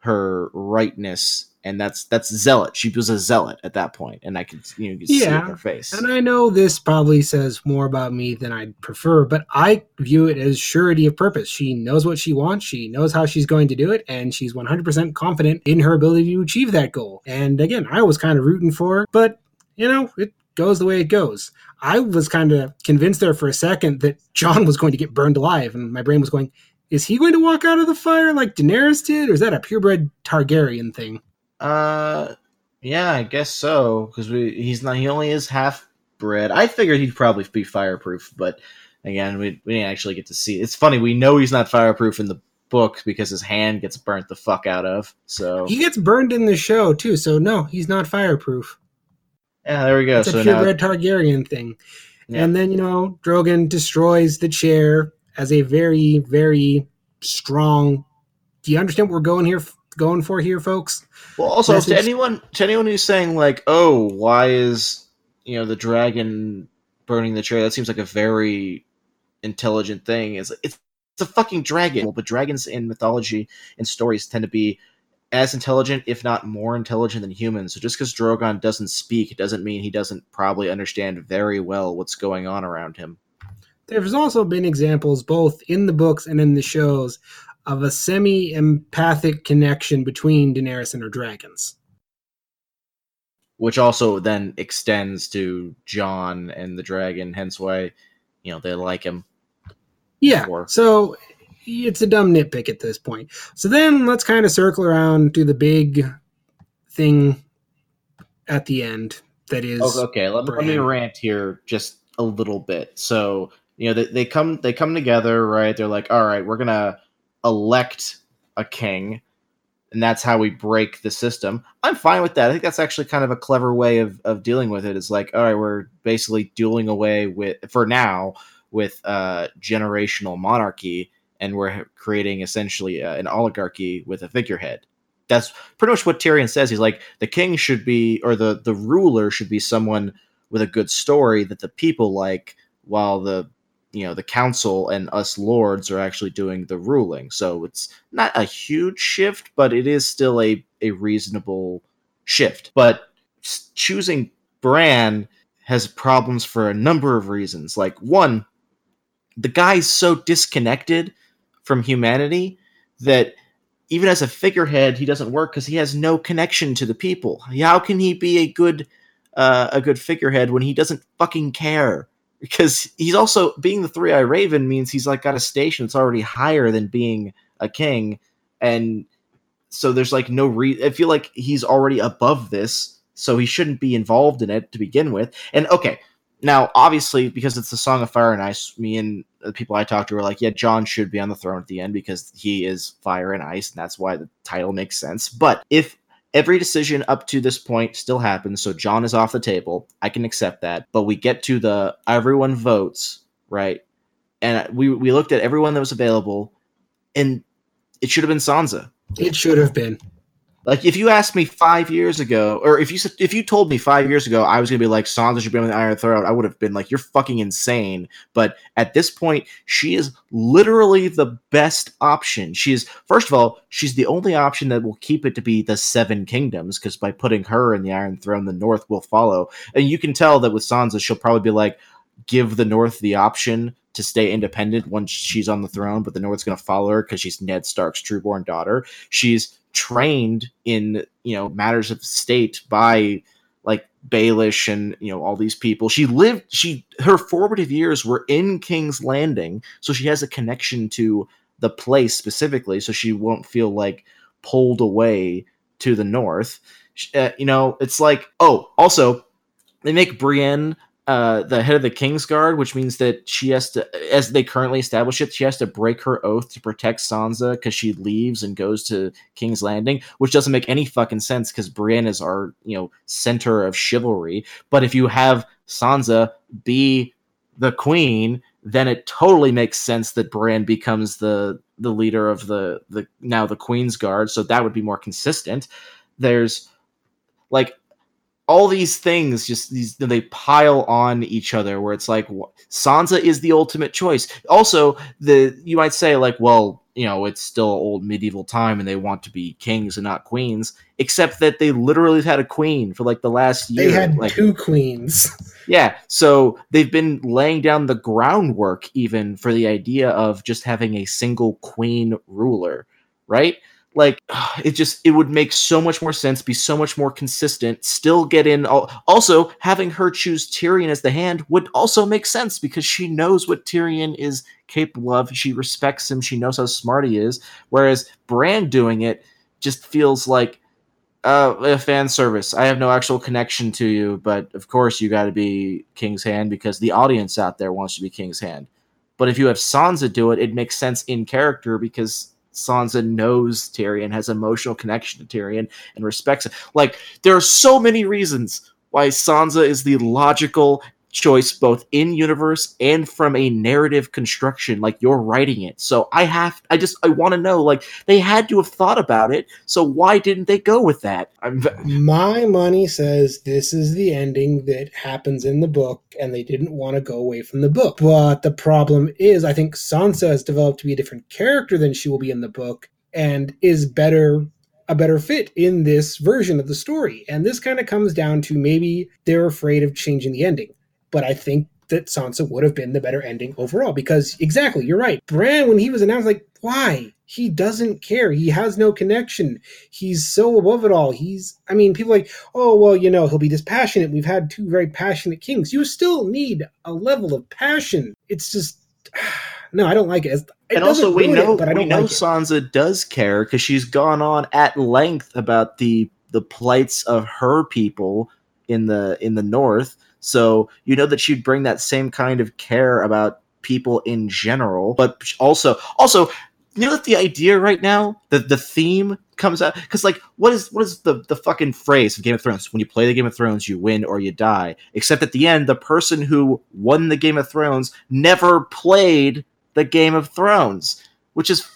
her rightness, and that's that's zealot. She was a zealot at that point, and I could you know could see it in her face. And I know this probably says more about me than I'd prefer, but I view it as surety of purpose. She knows what she wants, she knows how she's going to do it, and she's 100% confident in her ability to achieve that goal. And again, I was kind of rooting for her, but you know, it goes the way it goes. I was kind of convinced there for a second that Jon was going to get burned alive, and my brain was going, is he going to walk out of the fire like Daenerys did, or is that a purebred Targaryen thing? Uh, yeah, I guess so because we he's not he only is half bred. I figured he'd probably be fireproof, but again, we we didn't actually get to see. It's funny we know he's not fireproof in the book because his hand gets burnt the fuck out of. So He gets burned in the show too, so no, he's not fireproof. yeah, there we go. It's a so now purebred Targaryen thing. Yeah. And then, you know, Drogon destroys the chair as a very, very strong. Do you understand what we're going here going for here, folks? Well, also message- to anyone to anyone who's saying like, "Oh, why is you know the dragon burning the chair?" That seems like a very intelligent thing. It's it's it's a fucking dragon. Well, but dragons in mythology and stories tend to be as intelligent, if not more intelligent than humans. So just because Drogon doesn't speak, doesn't mean he doesn't probably understand very well what's going on around him. There's also been examples both in the books and in the shows of a semi-empathic connection between Daenerys and her dragons. Which also then extends to Jon and the dragon. Hence why, you know, they like him. Yeah. Sure. So it's a dumb nitpick at this point. So then let's kind of circle around to the big thing at the end that is Oh, okay, let, let me rant here just a little bit. So you know they, they come they come together, right? They're like, all right, we're gonna elect a king, and that's how we break the system. I'm fine with that. I think that's actually kind of a clever way of, of dealing with it. It's like, all right, we're basically dueling away with, for now, with uh, generational monarchy, and we're creating essentially uh, an oligarchy with a figurehead. That's pretty much what Tyrion says. He's like, the king should be, or the, the ruler should be someone with a good story that the people like, while the you know the council and us lords are actually doing the ruling. So it's not a huge shift but it is still a, a reasonable shift. But choosing bran has problems for a number of reasons. Like one the guy's so disconnected from humanity that even as a figurehead he doesn't work because he has no connection to the people. How can he be a good uh, a good figurehead when he doesn't fucking care because he's also being the three eye raven means he's like got a station that's already higher than being a king. And so there's like no re i feel like he's already above this so he shouldn't be involved in it to begin with. And okay now obviously because it's the song of fire and ice me and the people i talked to were like yeah Jon should be on the throne at the end because he is fire and ice and that's why the title makes sense. But if Every decision up to this point still happens, so Jon is off the table. I can accept that. But we get to the everyone votes, right? And we we looked at everyone that was available, and it should have been Sansa. It should have been. Like if you asked me five years ago, or if you if you told me five years ago I was gonna be like Sansa should be on the Iron Throne, I would have been like, "You're fucking insane." But at this point, she is literally the best option. She is first of all, she's the only option that will keep it to be the Seven Kingdoms, because by putting her in the Iron Throne, the North will follow. And you can tell that with Sansa, she'll probably be like, give the North the option to stay independent once she's on the throne, but the North's going to follow her because she's Ned Stark's trueborn daughter. She's trained in you know matters of state by like Baelish and you know all these people. She lived she her formative years were in King's Landing, so she has a connection to the place specifically, so she won't feel like pulled away to the north. Uh, you know, it's like oh, also they make Brienne uh, the head of the Kingsguard, which means that she has to, as they currently establish it, she has to break her oath to protect Sansa because she leaves and goes to King's Landing, which doesn't make any fucking sense because Brienne is our, you know, center of chivalry. But if you have Sansa be the queen, then it totally makes sense that Brienne becomes the the leader of the the now the Queen's Guard. So that would be more consistent. There's like all these things just these they pile on each other where it's like Sansa is the ultimate choice. Also, the you might say like, well, you know, it's still old medieval time and they want to be kings and not queens, except that they literally had a queen for like the last year. They had like, two queens. Yeah, so they've been laying down the groundwork even for the idea of just having a single queen ruler, right? Like it just it would make so much more sense be so much more consistent still get in also having her choose tyrion as the hand would also make sense because she knows what tyrion is capable of she respects him she knows how smart he is whereas bran doing it just feels like uh, a fan service. I have no actual connection to you, but of course you got to be King's Hand because the audience out there wants to be King's Hand. But if you have Sansa do it, it makes sense in character because Sansa knows Tyrion, has emotional connection to Tyrion, and respects it. Like there are so many reasons why Sansa is the logical choice both in universe and from a narrative construction like you're writing it. So i have i just i want to know like they had to have thought about it so why didn't they go with that? I'm... my money says this is the ending that happens in the book and they didn't want to go away from the book. But the problem is i think sansa has developed to be a different character than she will be in the book and is better a better fit in this version of the story. And this kind of comes down to maybe they're afraid of changing the ending but I think that Sansa would have been the better ending overall because exactly, you're right. Bran, when he was announced, like, why? He doesn't care. He has no connection. He's so above it all. He's, I mean, people like, oh, well, you know, he'll be dispassionate. We've had two very passionate kings. You still need a level of passion. It's just, no, I don't like it. it and also, we know, it, but I don't we know like Sansa it. does care because she's gone on at length about the the plights of her people in the in the north so you know that she'd bring that same kind of care about people in general, but also also you know that the idea right now, the the theme comes out because like what is what is the the fucking phrase of Game of Thrones? When you play the Game of Thrones, you win or you die. Except at the end, the person who won the Game of Thrones never played the Game of Thrones, which is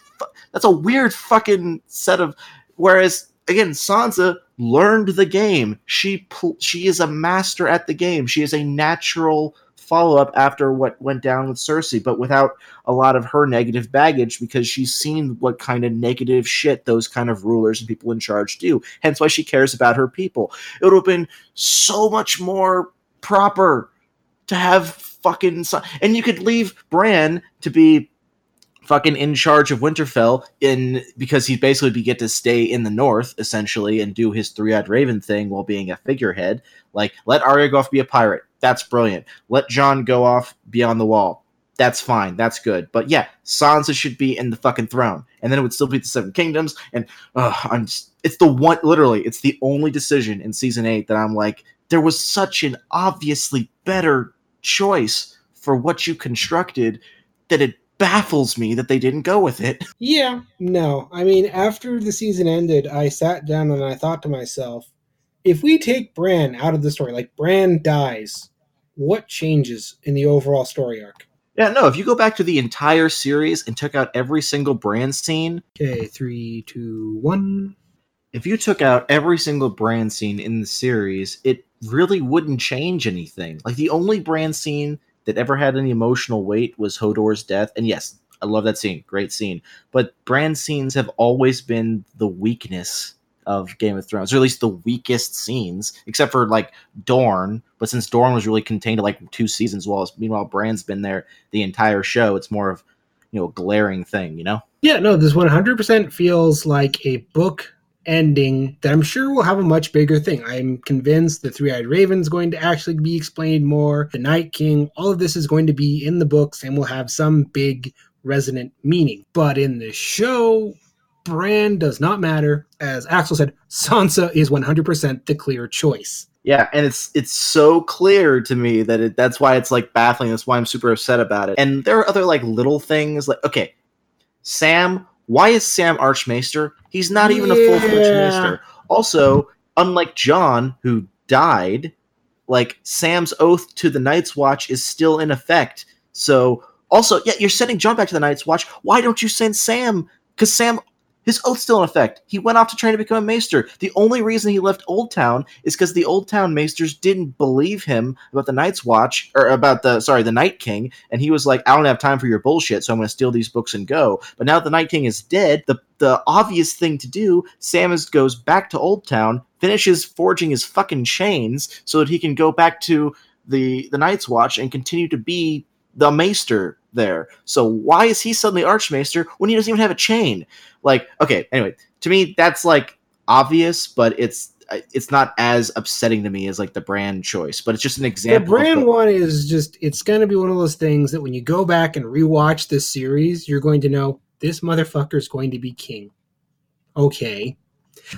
that's a weird fucking set of. Whereas again, Sansa learned the game. She she is a master at the game. She is a natural follow up after what went down with Cersei, but without a lot of her negative baggage because she's seen what kind of negative shit those kind of rulers and people in charge do. Hence why she cares about her people. It would have been so much more proper to have fucking and you could leave Bran to be fucking in charge of Winterfell in because he'd basically be get to stay in the north essentially and do his three-eyed raven thing while being a figurehead. Like let Arya go off be a pirate. That's brilliant. Let Jon go off beyond the wall. That's fine. That's good. But yeah, Sansa should be in the fucking throne, and then it would still be the Seven Kingdoms. And uh, I'm just, it's the one literally it's the only decision in season eight that I'm like there was such an obviously better choice for what you constructed that it baffles me that they didn't go with it. Yeah, no. I mean, after the season ended, I sat down and I thought to myself, if we take Bran out of the story, like Bran dies, what changes in the overall story arc? Yeah, no, if you go back to the entire series and took out every single Bran scene. Okay, three, two, one. If you took out every single Bran scene in the series, it really wouldn't change anything. Like the only Bran scene that ever had any emotional weight was Hodor's death. And yes, I love that scene. Great scene. But Bran scenes have always been the weakness of Game of Thrones, or at least the weakest scenes, except for like Dorne. But since Dorne was really contained to like two seasons, while meanwhile Bran's been there the entire show, it's more of you know a glaring thing, you know? Yeah, no, this 100% feels like a book ending that I'm sure will have a much bigger thing. I'm convinced the Three Eyed Raven is going to actually be explained more. The Night King, all of this is going to be in the books and will have some big resonant meaning. But in the show, Bran does not matter. As Axle said, Sansa is 100% the clear choice. Yeah, and it's it's so clear to me that it, that's why it's like baffling. That's why I'm super upset about it. And there are other like little things like okay, Sam why is Sam Archmaester? He's not even yeah. a full fledged maester. Also, unlike Jon, who died, like Sam's oath to the Night's Watch is still in effect. So, also, yeah, you're sending Jon back to the Night's Watch. Why don't you send Sam? Because Sam his oath's still in effect. He went off to train to become a maester. The only reason he left Oldtown is because the Oldtown maesters didn't believe him about the Night's Watch, or about the, sorry, the Night King, and he was like, I don't have time for your bullshit, so I'm going to steal these books and go. But now the Night King is dead, the, the obvious thing to do, Samus goes back to Oldtown, finishes forging his fucking chains so that he can go back to the, the Night's Watch and continue to be the maester there. So why is he suddenly Archmaester when he doesn't even have a chain? Like, okay, anyway, to me that's like obvious, but it's uh, it's not as upsetting to me as like the brand choice, but it's just an example. The Bran the- one is just it's going to be one of those things that when you go back and rewatch this series, you're going to know this motherfucker is going to be king. Okay.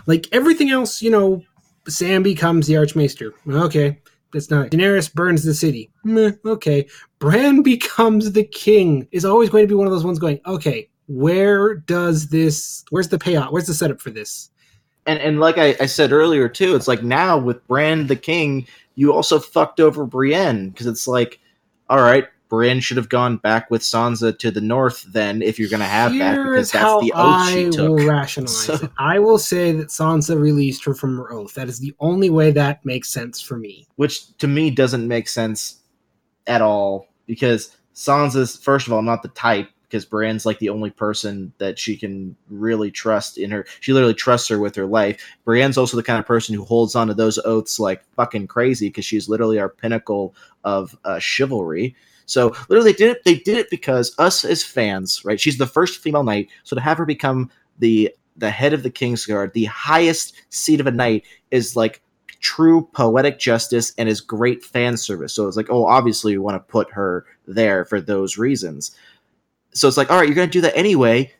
Like everything else, you know, Sam becomes the Archmaester. Okay. It's not. Daenerys burns the city. Meh, okay. Bran becomes the king is always going to be one of those ones going, okay, where does this, where's the payoff? Where's the setup for this? And, and like I, I said earlier, too, it's like now with Bran the king, you also fucked over Brienne because it's like, all right, Brienne should have gone back with Sansa to the north then if you're going to have that because that's the oath I she took. Will rationalize so. it. I will say that Sansa released her from her oath. That is the only way that makes sense for me. Which to me doesn't make sense at all because Sansa's first of all not the type because Brienne's like the only person that she can really trust in her. She literally trusts her with her life. Brienne's also the kind of person who holds on to those oaths like fucking crazy because she's literally our pinnacle of uh, chivalry. So literally, they did it. They did it because us as fans, right? She's the first female knight, so to have her become the the head of the Kingsguard, the highest seat of a knight, is like true poetic justice and is great fan service. So it's like, oh, obviously we want to put her there for those reasons. So it's like, all right, you're going to do that anyway.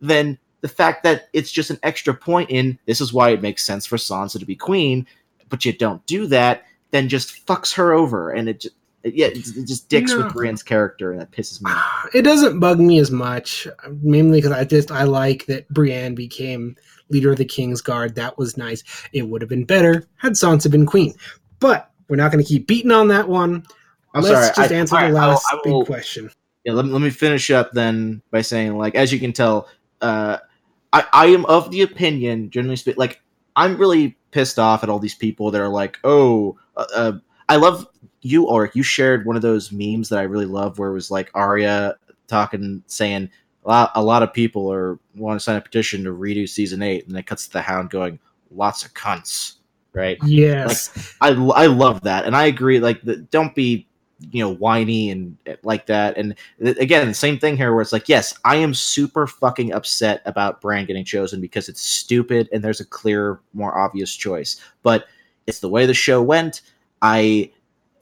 Then the fact that it's just an extra point in this is why it makes sense for Sansa to be queen, but you don't do that, then just fucks her over, and it yeah, it, just dicks No. with Brienne's character, and that pisses me off. It doesn't bug me as much, mainly because I just I like that Brienne became leader of the King's Guard. That was nice. It would have been better had Sansa been queen, but we're not going to keep beating on that one. I'm Let's sorry. just I- answer all the right, I will- last I will- big question. yeah, let me, let me finish up then by saying, like, as you can tell, uh, I, I am of the opinion, generally speaking, like, I'm really pissed off at all these people that are like, oh, uh, uh, I love you, Ulric. You shared one of those memes that I really love where it was like Arya talking, saying, a lot, a lot of people are want to sign a petition to redo season eight, and it cuts to the Hound going, lots of cunts, right? Yes, I, I love that, and I agree. Like, the, don't be you know whiny and uh, like that. And th- again, the same thing here, where it's like, yes, I am super fucking upset about Bran getting chosen because it's stupid and there's a clear, more obvious choice. But it's the way the show went. I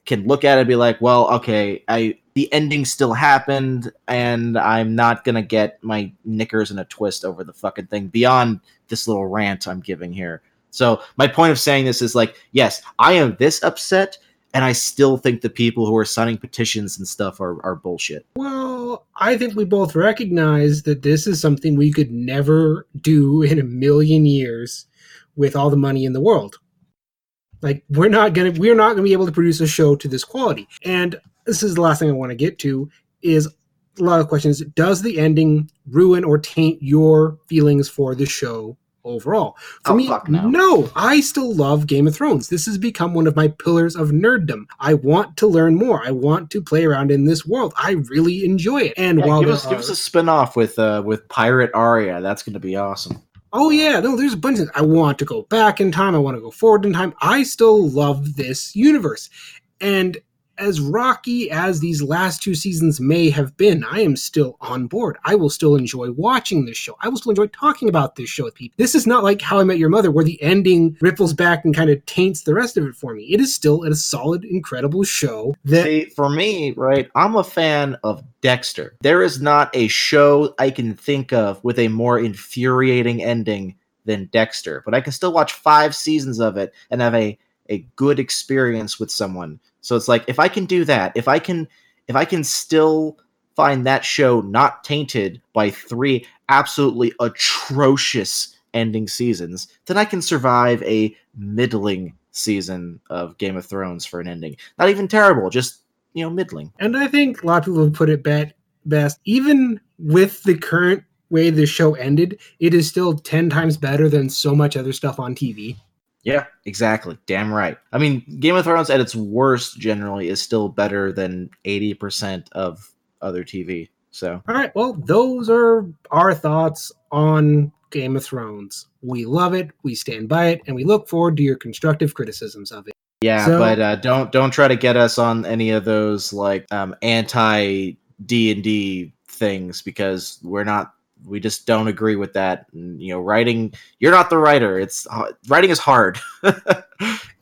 can look at it and be like, well, okay, I the ending still happened, and I'm not gonna get my knickers in a twist over the fucking thing beyond this little rant I'm giving here. So my point of saying this is like, yes, I am this upset, and I still think the people who are signing petitions and stuff are, are bullshit. Well, I think we both recognize that this is something we could never do in a million years with all the money in the world. Like we're not gonna we're not gonna be able to produce a show to this quality. And this is the last thing I want to get to is a lot of questions. Does the ending ruin or taint your feelings for the show overall? For Oh, me, fuck no. I still love Game of Thrones. This has become one of my pillars of nerddom. I want to learn more. I want to play around in this world. I really enjoy it. And Yeah, while give us give us a spin off with uh with Pirate Arya. That's gonna be awesome. Oh yeah, no, there's a bunch of I want to go back in time, I want to go forward in time. I still love this universe. And as rocky as these last two seasons may have been, I am still on board. I will still enjoy watching this show. I will still enjoy talking about this show with people. This is not like How I Met Your Mother, where the ending ripples back and kind of taints the rest of it for me. It is still a solid, incredible show that See, for me, right, I'm a fan of Dexter. There is not a show I can think of with a more infuriating ending than Dexter, but I can still watch five seasons of it and have a, a good experience with someone. So it's like if I can do that, if I can if I can still find that show not tainted by three absolutely atrocious ending seasons, then I can survive a middling season of Game of Thrones for an ending. Not even terrible, just you know, middling. And I think a lot of people have put it best. Even with the current way the show ended, it is still 10 times better than so much other stuff on TV. Yeah, exactly. Damn right. I mean, Game of Thrones at its worst generally is still better than 80% of other TV. So, All right, well, those are our thoughts on Game of Thrones. We love it, we stand by it, and we look forward to your constructive criticisms of it. yeah, So- but uh, don't don't try to get us on any of those like um, anti D&D things because we're not we just don't agree with that. And, you know, writing you're not the writer. It's h- writing is hard.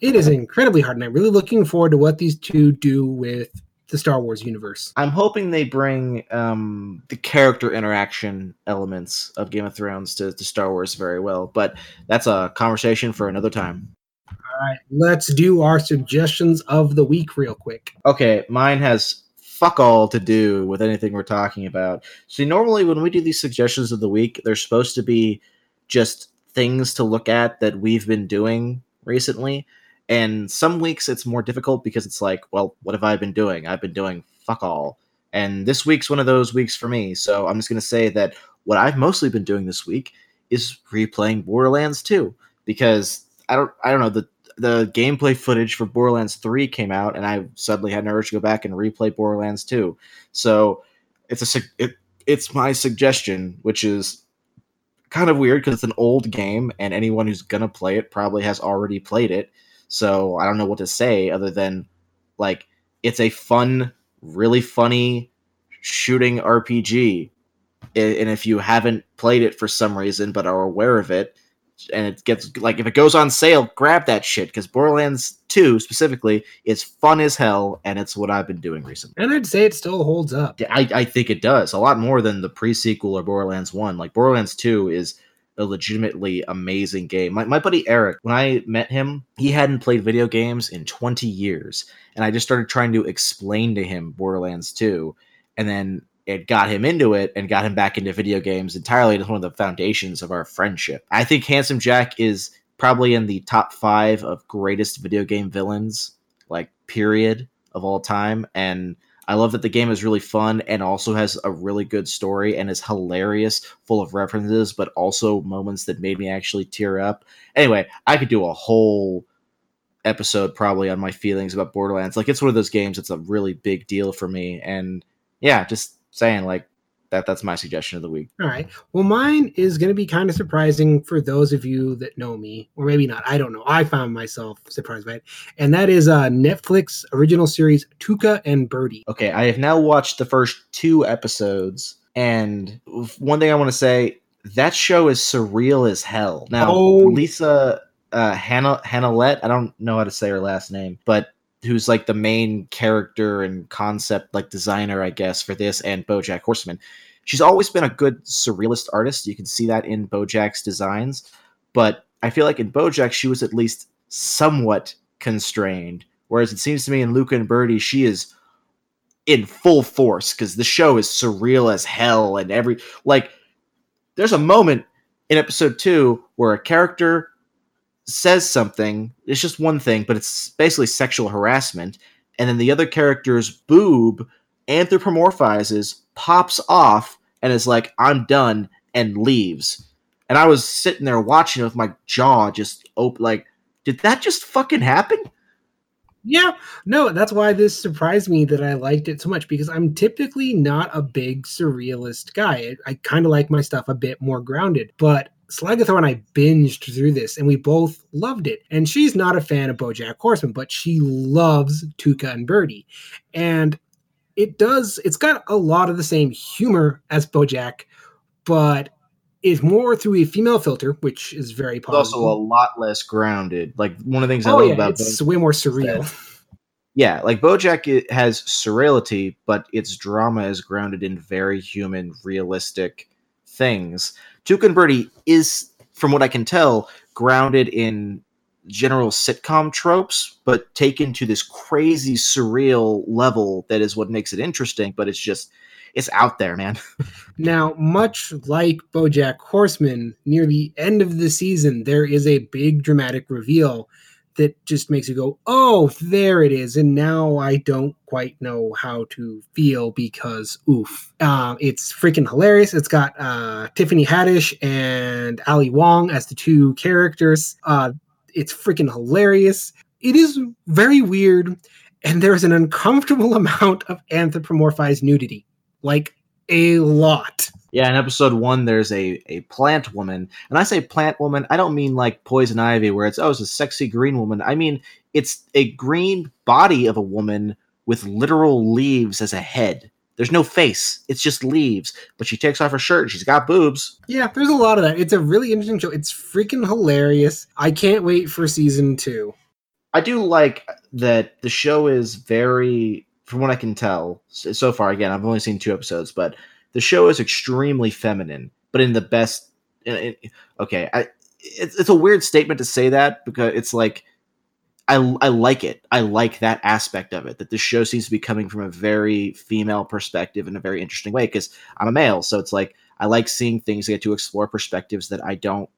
It is incredibly hard, and I'm really looking forward to what these two do with the Star Wars universe. I'm hoping they bring um, the character interaction elements of Game of Thrones to, to Star Wars very well, but that's a conversation for another time. All right, let's do our suggestions of the week real quick. Okay, mine has fuck all to do with anything we're talking about. See, normally when we do these suggestions of the week, they're supposed to be just things to look at that we've been doing recently. And some weeks it's more difficult because it's like, well, what have I been doing? I've been doing fuck all. And this week's one of those weeks for me. So I'm just going to say that what I've mostly been doing this week is replaying Borderlands 2 because I don't I don't know the the gameplay footage for Borderlands 3 came out, and I suddenly had an urge to go back and replay Borderlands 2. So it's a it, it's my suggestion, which is kind of weird because it's an old game, and anyone who's gonna play it probably has already played it. So I don't know what to say other than like it's a fun, really funny shooting RPG. And if you haven't played it for some reason but are aware of it, and it gets like if it goes on sale, grab that shit because Borderlands 2 specifically is fun as hell, and it's what I've been doing recently. And I'd say it still holds up. I, I think it does a lot more than the pre sequel or Borderlands 1. Like Borderlands 2 is a legitimately amazing game. My, my buddy Eric, when I met him, he hadn't played video games in 20 years. And I just started trying to explain to him Borderlands 2. And then it got him into it and got him back into video games entirely. It's one of the foundations of our friendship. I think Handsome Jack is probably in the top five of greatest video game villains, like, period, of all time. And I love that the game is really fun and also has a really good story and is hilarious, full of references, but also moments that made me actually tear up. Anyway, I could do a whole episode probably on my feelings about Borderlands. Like it's one of those games that's a really big deal for me. And yeah, just saying like that that's my suggestion of the week. All right. Well, mine is going to be kind of surprising for those of you that know me, or maybe not. I don't know. I found myself surprised by it, and that is uh, Netflix original series Tuca and Birdie. Okay, I have now watched the first two episodes, and one thing I want to say that show is surreal as hell. Now, Oh. Lisa uh, Hannah Hannahlet, I don't know how to say her last name, but who's like the main character and concept like designer, I guess, for this and BoJack Horseman. She's always been a good surrealist artist. You can see that in BoJack's designs, but I feel like in BoJack she was at least somewhat constrained, whereas it seems to me in Tuca and Birdie she is in full force because the show is surreal as hell and every like there's a moment in episode two where a character says something it's just one thing but it's basically sexual harassment and then the other character's boob anthropomorphizes pops off and is like i'm done and leaves and i was sitting there watching with my jaw just open like did that just fucking happen Yeah, no, that's why this surprised me that I liked it so much because I'm typically not a big surrealist guy. I, I kind of like my stuff a bit more grounded, but Slagathor and I binged through this and we both loved it. And she's not a fan of Bojack Horseman, but she loves Tuca and Birdie. And it does, it's got a lot of the same humor as Bojack, but is more through a female filter, which is very it's also a lot less grounded like one of the things i oh, love yeah, about it's way more surreal. yeah, like BoJack has surreality, but its drama is grounded in very human, realistic things. Tuca and Birdie is, from what I can tell, grounded in general sitcom tropes, but taken to this crazy surreal level that is what makes it interesting. But it's just, it's out there, man. Now, much like Bojack Horseman, near the end of the season, there is a big dramatic reveal that just makes you go, "Oh, there it is!" And now I don't quite know how to feel because, oof, um, it's freaking hilarious. It's got uh, Tiffany Haddish and Ali Wong as the two characters. Uh, it's freaking hilarious. It is very weird, and there's an uncomfortable amount of anthropomorphized nudity, like a lot. Yeah, in episode one, there's a, a plant woman. And I say plant woman, I don't mean like poison ivy, where it's, oh, it's a sexy green woman. I mean, it's a green body of a woman with literal leaves as a head. There's no face, it's just leaves. But she takes off her shirt, and she's got boobs. Yeah, there's a lot of that. It's a really interesting show. It's freaking hilarious. I can't wait for season two. I do like that the show is very, from what I can tell so far, again, I've only seen two episodes, but the show is extremely feminine, but in the best. okay, I, it's, it's a weird statement to say that because it's like I, I like it. I like that aspect of it. That this show seems to be coming from a very female perspective in a very interesting way. Because I'm a male, so it's like I like seeing things. I get to explore perspectives that I don't,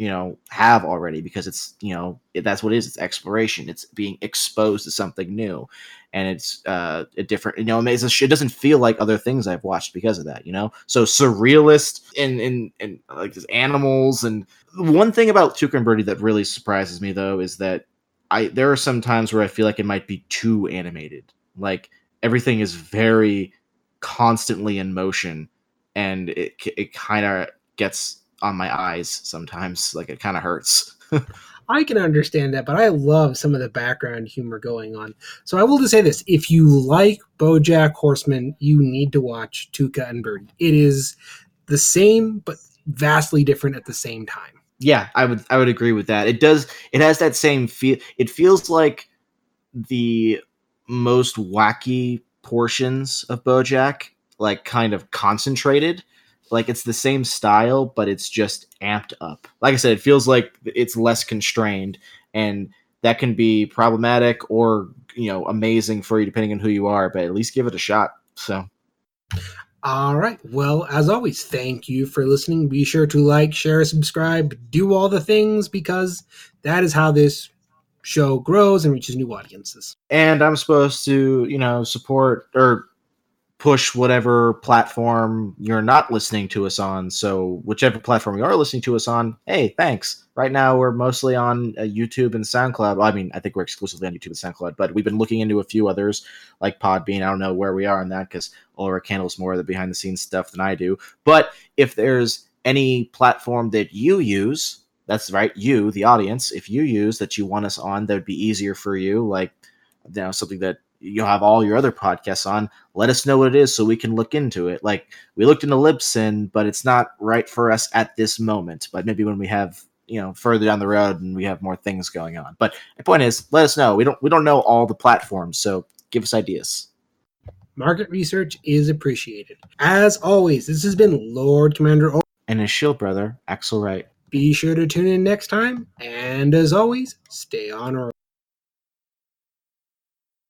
you know, have already. Because it's you know that's what it is. It's exploration. It's being exposed to something new, and it's uh, a different. You know, it doesn't feel like other things I've watched because of that. You know, so surrealist and and and like there's animals and one thing about Tuca and Birdie that really surprises me though is that I there are some times where I feel like it might be too animated. Like everything is very constantly in motion, and it it kind of gets on my eyes sometimes. Like it kind of hurts. I can understand that, but I love some of the background humor going on. So I will just say this: if you like BoJack Horseman, you need to watch Tuca and Birdie. It is the same, but vastly different at the same time. Yeah, I would I would agree with that. It does it has that same feel it feels like the most wacky portions of BoJack like kind of concentrated like it's the same style, but it's just amped up. Like I said, it feels like it's less constrained, and that can be problematic or you know amazing for you depending on who you are. But at least give it a shot. So. All right. Well, as always, thank you for listening. Be sure to like, share, subscribe, do all the things because that is how this show grows and reaches new audiences. And I'm supposed to, you know, support or push whatever platform you're not listening to us on. So, whichever platform you are listening to us on, hey, thanks. Right now, we're mostly on uh, YouTube and SoundCloud. Well, I mean, I think we're exclusively on YouTube and SoundCloud, but we've been looking into a few others like Podbean. I don't know where we are on that because Ulric handles more of the behind the scenes stuff than I do. But if there's any platform that you use, that's right, you, the audience, if you use that you want us on, that would be easier for you, like you know, something that you'll have all your other podcasts on, let us know what it is so we can look into it. Like we looked into Libsyn, but it's not right for us at this moment. But maybe when we have you know further down the road and we have more things going on. But the point is, let us know. We don't we don't know all the platforms, so give us ideas. Market research is appreciated. As always, this has been Lord Commander o- and his shield brother, Axle Wright. Be sure to tune in next time, and as always, stay on our